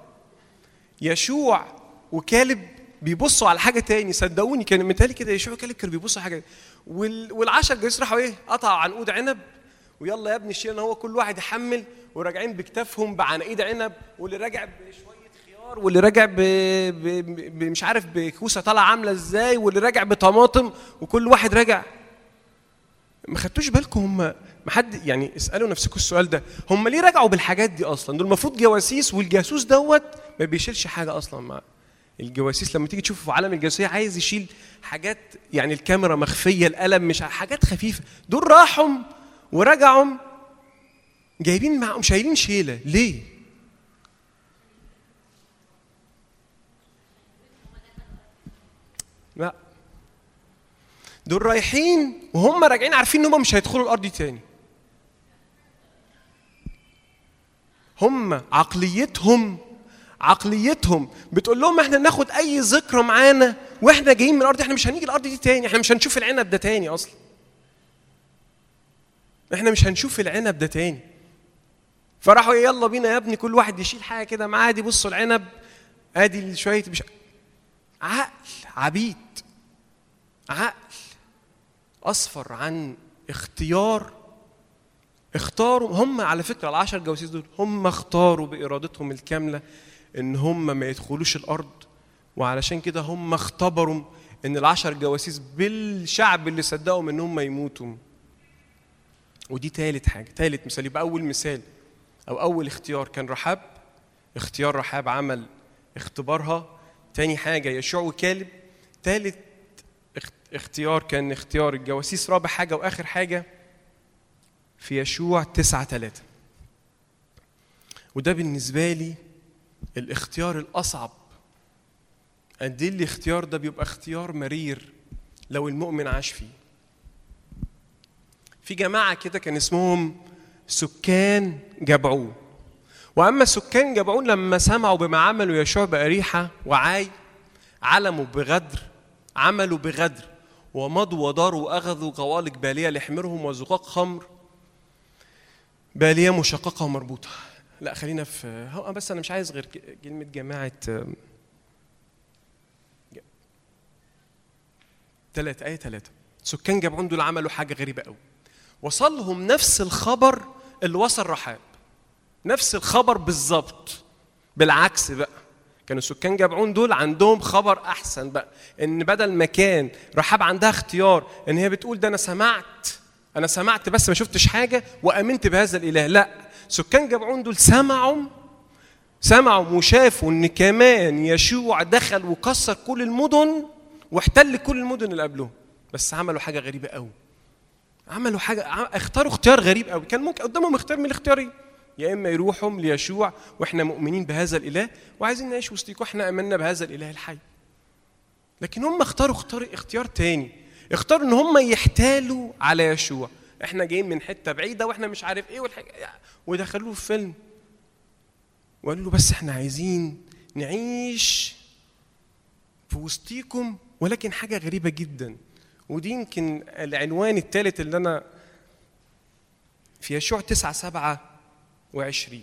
يشوع وكالب بيبصوا على حاجة تاني. صدقوني كان متهيألي كده يشوع وكالب كانوا بيبصوا على حاجة. وال... والعشر جواسيس راحوا إيه؟ قطعوا عنقود عنب. ويلا يا ابني شيلنا هو كل واحد يحمل. وراجعين بكتافهم بعناقيد عنب. واللي راجع بشوية خيار واللي راجع ب... ب... مش عارف بكوسة طالعة عاملة إزاي واللي راجع بطماطم وكل واحد راجع. ما خدتوش بالكم هم ما حد يعني اسألوا نفسكم السؤال ده هم ليه رجعوا بالحاجات دي أصلا؟ دول المفروض جواسيس والجاسوس دوت ما بيشيلش حاجة أصلا. مع الجواسيس لما تيجي تشوفه في عالم الجاسوسية عايز يشيل حاجات يعني الكاميرا مخفية القلم مش حاجات خفيفة. دول راحوا ورجعوا جايبين معاهم شايلين شيلة. ليه؟ دول رايحين وهم راجعين عارفين ان هم مش هيدخلوا الأرض دي تاني. هم عقليتهم عقليتهم بتقول لهم إحنا ناخد أي ذكرى معانا وإحنا جايين من الأرض إحنا مش هنيجي الأرض دي تاني إحنا مش هنشوف العنب ده تاني أصلا. إحنا مش هنشوف العنب ده تاني. فراحوا يلا بينا يا ابني كل واحد يشيل حاجة كده معاه دي بصوا العنب آدي شوية مش عقل عبيد عقل. أصفر عن اختيار اختاروا هم على فكرة العشر جواسيس دول هم اختاروا بإرادتهم الكاملة إن هم ما يدخلوش الأرض وعلشان كده هم اختبروا إن العشر جواسيس بالشعب اللي صدقهم إن هم يموتوا. ودي تالت حاجة تالت مثال يبقى أول مثال أو أول اختيار كان رحاب اختيار رحاب عمل اختبارها. تاني حاجة يشوع وكالب اخت- اختيار كان اختيار الجواسيس رابع حاجة وآخر حاجة في يشوع تسعة ثلاثة وده بالنسبة لي الاختيار الأصعب. قد إيه الاختيار ده بيبقى اختيار مرير لو المؤمن عاش فيه؟ في جماعة كده كان اسمهم سكان جبعون. وأما سكان جبعون لما سمعوا بما عملوا يشوع بأريحة وعاي علموا بغدر عملوا بغدر. ومضوا وداروا وأخذوا قوالق بالية لحمرهم وزقاق خمر. بالية مشققة ومربوطة. لا خلينا في بس أنا مش عايز غير كلمة جماعة تلاتة آية تلاتة. سكان جبعون دول عملوا حاجة غريبة قوي. وصلهم نفس الخبر اللي وصل رحاب. نفس الخبر بالظبط. بالعكس بقى. كانوا سكان جبعون دول عندهم خبر أحسن بقى إن بدل ما كان رحاب عندها اختيار إن هي بتقول ده أنا سمعت أنا سمعت بس ما شفتش حاجة وآمنت بهذا الإله لأ سكان جبعون دول سمعوا سمعوا وشافوا إن كمان يشوع دخل وكسر كل المدن واحتل كل المدن اللي قبلهم بس عملوا حاجة غريبة قوي عملوا حاجة اختاروا اختيار غريب قوي كان ممكن قدامهم اختيار من الاختيارين. يا إما يروحوا ليشوع وإحنا مؤمنين بهذا الإله وعايزين نعيش وسطيكم وإحنا آمنا بهذا الإله الحي. لكن هم اختاروا اختار اختيار تاني. اختاروا إن هم يحتالوا على يشوع. إحنا جايين من حتة بعيدة وإحنا مش عارف إيه والحاجة ودخلوه في فيلم. وقالوا له بس إحنا عايزين نعيش في وسطيكم ولكن حاجة غريبة جدا. ودي يمكن العنوان الثالث اللي أنا في يشوع 9 7 و20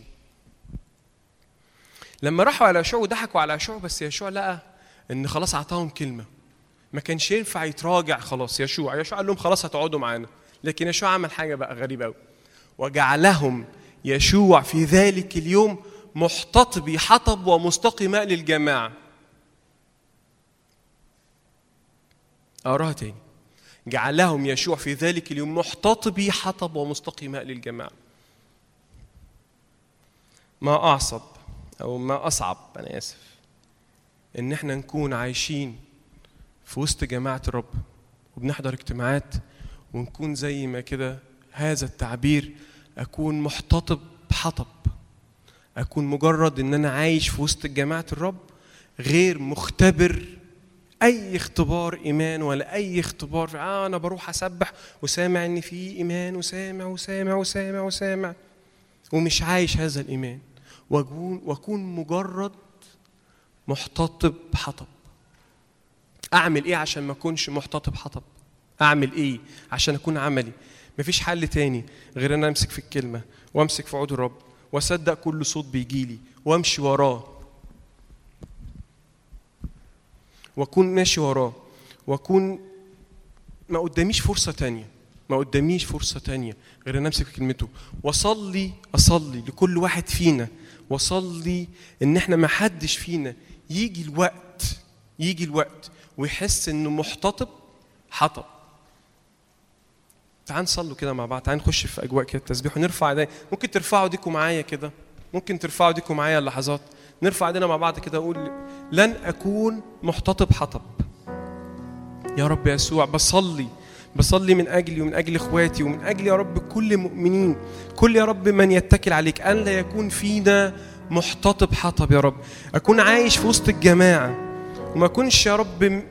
لما راحوا على يشوع وضحكوا على يشوع بس يشوع لقى إن خلاص أعطاهم كلمة. ما كانش ينفع يتراجع خلاص يشوع. يشوع قال لهم خلاص هتقعدوا معانا. لكن يشوع عمل حاجة بقى غريبة قوي وجعلهم يشوع في ذلك اليوم محتطبي حطب ومستقي ماء للجماعة. أقراها تاني. جعلهم يشوع في ذلك اليوم محتطبي حطب ومستقي ماء للجماعة. ما أعصب أو ما أصعب أنا آسف. إن إحنا نكون عايشين في وسط جماعة الرب وبنحضر اجتماعات ونكون زي ما كده هذا التعبير أكون محتطب حطب أكون مجرد إن أنا عايش في وسط جماعة الرب غير مختبر أي اختبار إيمان ولا أي اختبار في آه أنا بروح أسبح وسامع إن في إيمان وسامع وسامع وسامع وسامع ومش عايش هذا الإيمان. واكون واكون مجرد محتطب حطب أعمل إيه عشان ما أكونش محتطب حطب؟ أعمل إيه عشان أكون عملي؟ مفيش حل تاني غير إن أنا أمسك في الكلمة وأمسك في عود الرب وأصدق كل صوت بيجيلي وأمشي وراه. وأكون ماشي وراه. وأكون ما قداميش فرصة تانية. ما قداميش فرصة تانية غير إن أمسك في كلمته. واصلي أصلي لكل واحد فينا واصلي إن إحنا ما حدش فينا يجي الوقت يجي الوقت ويحس إنه محتطب حطب. تعال نصلوا كده مع بعض تعال نخش في أجواء كده التسبيح ونرفع إيدينا. ممكن ترفعوا ايديكم معايا كده ممكن ترفعوا ايديكم معايا اللحظات. نرفع ايدينا مع بعض كده أقول لن أكون محتطب حطب. يا رب يسوع بصلي. بصلي من أجلي ومن أجل إخواتي ومن أجل يا رب كل مؤمنين كل يا رب من يتكل عليك. أن لا يكون فينا محتطب حطب يا رب. أكون عايش في وسط الجماعة. وما أكونش يا رب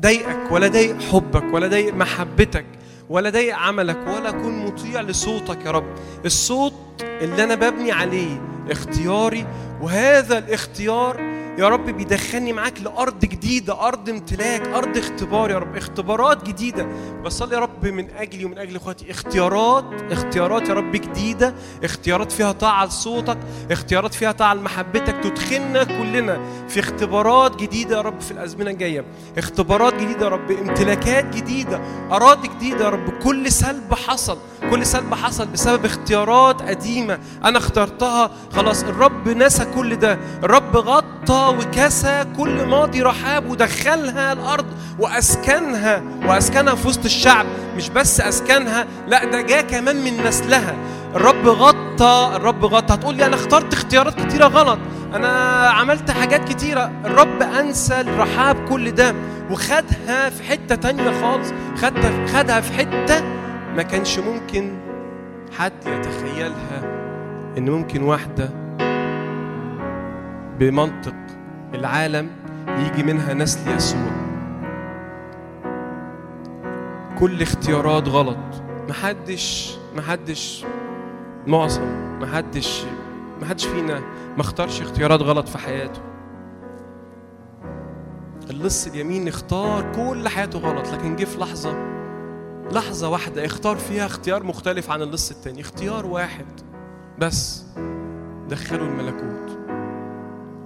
ضايقك ولا ضايق حبك ولا ضايق محبتك ولا ضايق عملك ولا أكون مطيع لصوتك يا رب. الصوت اللي أنا ببني عليه اختياري وهذا الاختيار يا رب بيدخلني معاك لأرض جديدة أرض امتلاك أرض اختبار يا رب اختبارات جديدة. بصلي يا رب من اجلي ومن أجل إخواتي اختيارات اختيارات يا رب جديدة اختيارات فيها طاعة لصوتك اختيارات فيها طاعة لمحبتك تدخلنا كلنا في اختبارات جديدة يا رب في الأزمنة الجاية. اختبارات جديدة يا رب امتلاكات جديدة أراضي جديدة يا رب. كل سلب حصل كل سلب حصل بسبب اختيارات قديمة أنا اخترتها. خلاص الرب نسى كل ده الرب غطى وكسى كل ماضي رحاب ودخلها الأرض وأسكنها وأسكنها في وسط الشعب مش بس أسكنها لا ده جاء كمان من نسلها. الرب غطى الرب غطى. هتقول لي أنا اخترت اختيارات كتيرة غلط. أنا عملت حاجات كتيرة. الرب أنسى الرحاب كل ده وخدها في حتة تانية خالص. خدها خدها في حتة ما كانش ممكن حد يتخيلها. إن ممكن واحدة بمنطق العالم يجي منها نسل يسوع كل اختيارات غلط. محدش محدش معظم. محدش محدش فينا ما اختارش اختيارات غلط في حياته. اللص اليمين اختار كل حياته غلط لكن جه في لحظة لحظة واحدة اختار فيها اختيار مختلف عن اللص التاني. اختيار واحد بس دخله الملكوت.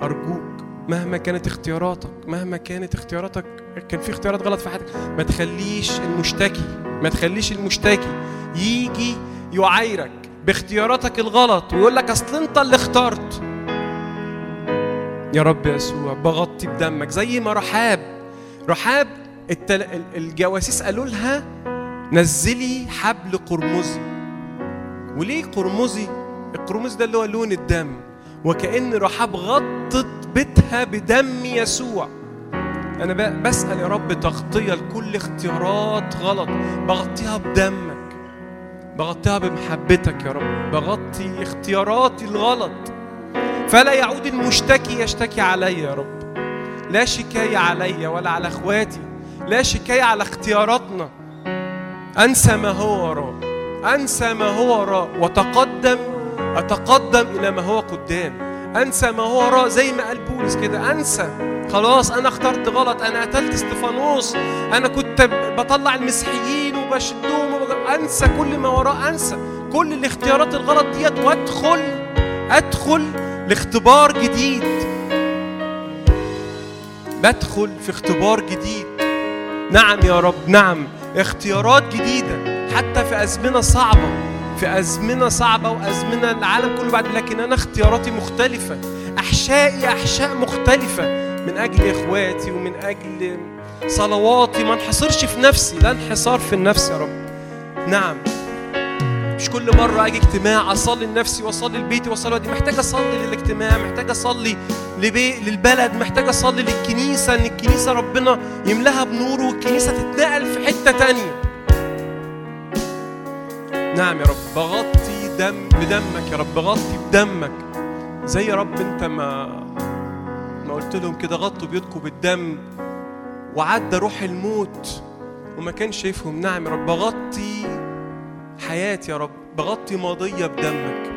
أرجوك. مهما كانت اختياراتك مهما كانت اختياراتك كان في اختيارات غلط في حياتك ما تخليش المشتكي ما تخليش المشتكي يجي يعايرك باختياراتك الغلط ويقول لك أصل أنت اللي اخترت. يا رب يسوع بغطي بدمك زي ما رحاب رحاب التل... الجواسيس قالوا لها نزلي حبل قرمزي. وليه قرمزي؟ القرمز ده اللي هو لون الدم. وكأن رحاب غطت بيتها بدم يسوع. أنا بسأل يا رب تغطية لكل اختيارات غلط. بغطيها بدمك. بغطيها بمحبتك يا رب. بغطي اختياراتي الغلط. فلا يعود المشتكي يشتكي علي يا رب. لا شكاية علي ولا على أخواتي. لا شكاية على اختياراتنا. أنسى ما هو وراء. أنسى ما هو وراء. وتقدم أتقدم إلى ما هو قدام. أنسى ما هو وراء زي ما قال بولس كده أنسى. خلاص أنا اخترت غلط أنا قتلت استفانوس أنا كنت بطلع المسيحيين وبشدهم أنسى كل ما وراء أنسى كل الاختيارات الغلط ديت وأدخل أدخل لاختبار جديد. بدخل في اختبار جديد. نعم يا رب نعم اختيارات جديدة حتى في أزمنة صعبة. في أزمنة صعبة وأزمنة العالم كله بعد لكن أنا اختياراتي مختلفة. أحشائي أحشاء مختلفة. من أجل إخواتي ومن أجل صلواتي ما انحصرش في نفسي. لا انحصار في النفس يا رب. نعم. مش كل مرة أجي اجتماع أصلي لنفسي وأصلي لبيتي وأصلي دي محتاج أصلي للاجتماع محتاج أصلي لبي... للبلد محتاج أصلي للكنيسة إن الكنيسة ربنا يملاها بنوره والكنيسة تتنقل في حتة تانية. نعم يا رب. بغطي دم بدمك يا رب. بغطي بدمك. زي يا رب انت ما ما قلت لهم كده غطوا بيوتكم بالدم. وعدى روح الموت وما كان شايفهم. نعم يا رب. بغطي حياتي يا رب. بغطي ماضية بدمك.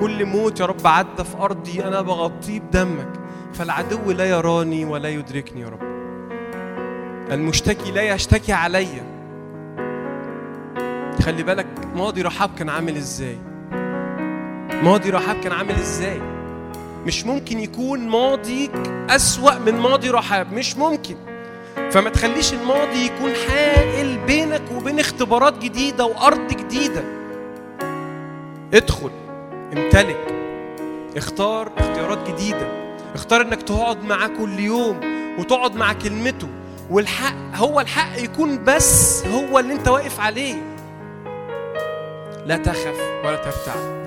كل موت يا رب عدى في أرضي أنا بغطيه بدمك. فالعدو لا يراني ولا يدركني يا رب. المشتكي لا يشتكي عليّ. خلي بالك ماضي رحاب كان عامل إزاي؟ ماضي رحاب كان عامل إزاي؟ مش ممكن يكون ماضيك أسوأ من ماضي رحاب مش ممكن. فما تخليش الماضي يكون حائل بينك وبين اختبارات جديدة وأرض جديدة. ادخل امتلك اختار اختيارات جديدة. اختار إنك تقعد معاه كل يوم وتقعد مع كلمته والحق هو الحق يكون بس هو اللي أنت واقف عليه. لا تخف ولا ترتعب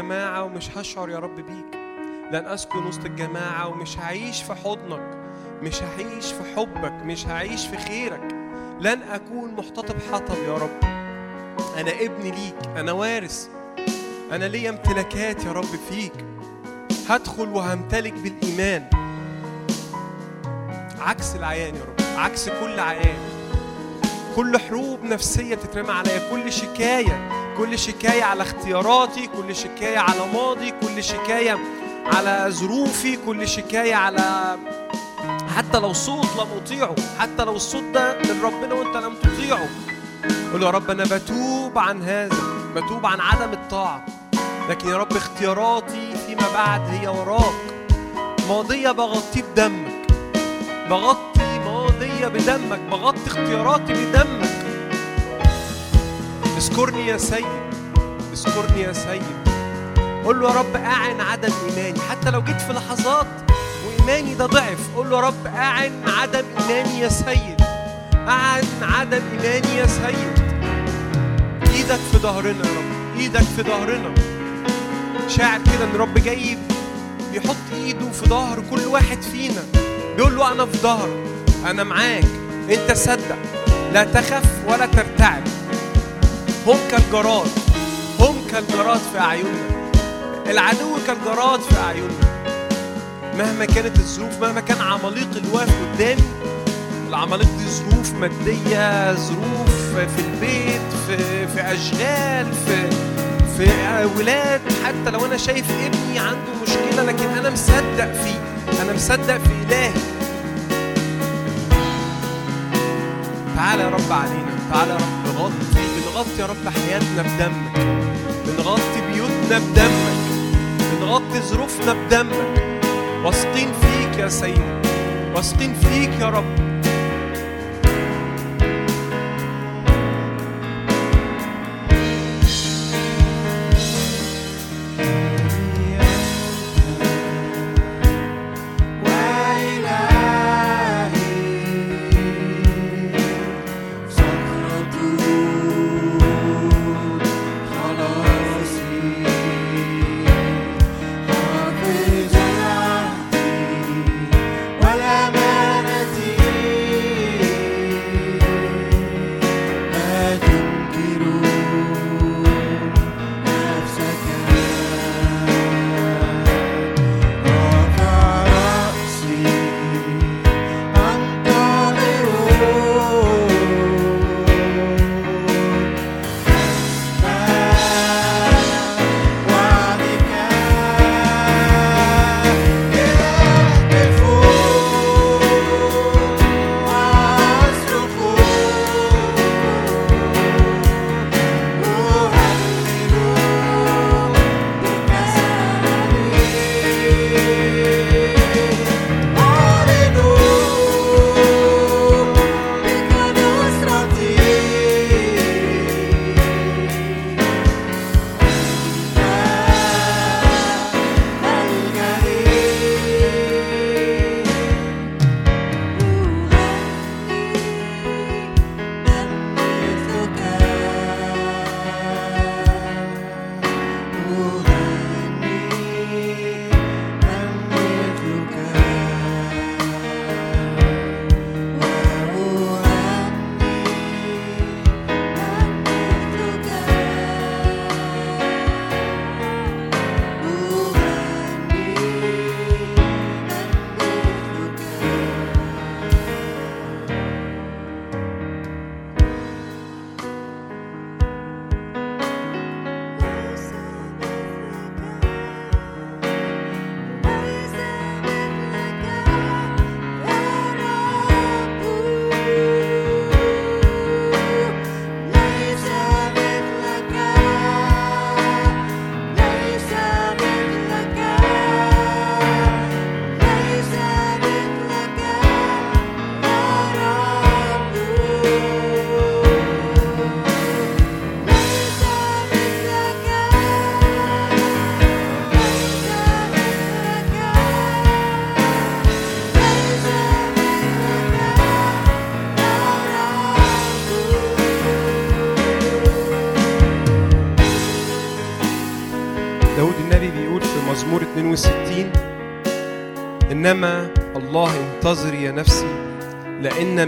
الجماعة ومش هشعر يا رب بيك. لن أسكن وسط الجماعة ومش هعيش في حضنك مش هعيش في حبك مش هعيش في خيرك. لن أكون محتطب حطب يا رب. أنا ابن ليك أنا وارث. أنا ليا امتلاكات يا رب فيك. هدخل وهمتلك بالإيمان. عكس العيان يا رب عكس كل عيان. كل حروب نفسية بتترمى عليا كل شكاية. كل شكاية على اختياراتي كل شكاية على ماضي كل شكاية على ظروفي كل شكاية على حتى لو صوت لم أطيعه حتى لو الصوت ده من ربنا وأنت لم تطيعه. قول يا رب أنا بتوب عن هذا بتوب عن عدم الطاعة. لكن يا رب اختياراتي فيما بعد هي وراك. ماضية بغطيه بدمك. بغطي ماضية بدمك. بغطي اختياراتي بدمك. اذكرني يا سيد اذكرني يا سيد. قول له يا رب أعن عدم إيماني. حتى لو جيت في لحظات ايماني ده ضعف قول له يا رب أعن عدم إيماني يا سيد. أعن عدم إيماني يا سيد. إيدك في ظهرنا يا رب إيدك في ظهرنا. شاعر كده إن رب جاي بيحط إيده في ظهر كل واحد فينا. بيقول له أنا في ظهرك أنا معاك أنت صدق. لا تخف ولا ترتعب هم كالجراد هم كالجراد في أعيننا. العدو كالجراد في أعيننا. مهما كانت الظروف مهما كان عماليق اللي واقف قدامي العماليق دي ظروف مادية ظروف في البيت في في أشغال في في ولاد. حتى لو أنا شايف ابني عنده مشكلة لكن أنا مصدق فيه. أنا مصدق في إلهي. تعالى يا رب علينا. تعالى يا رب نغطي بنغطي يا رب حياتنا بدمك بنغطي بيوتنا بدمك بنغطي ظروفنا بدمك واثقين فيك يا سيد. واثقين فيك يا رب.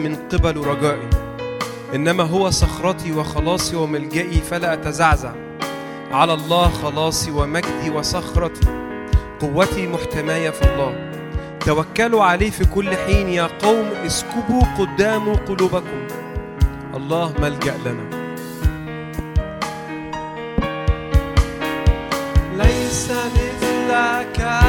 من قبل رجائي. إنما هو صخرتي وخلاصي وملجئي فلا أتزعزع. على الله خلاصي ومجدي وصخرتي. قوتي محتماية في الله. توكلوا عليه في كل حين يا قوم اسكبوا قدام قلوبكم. الله ملجأ لنا. ليس مثلك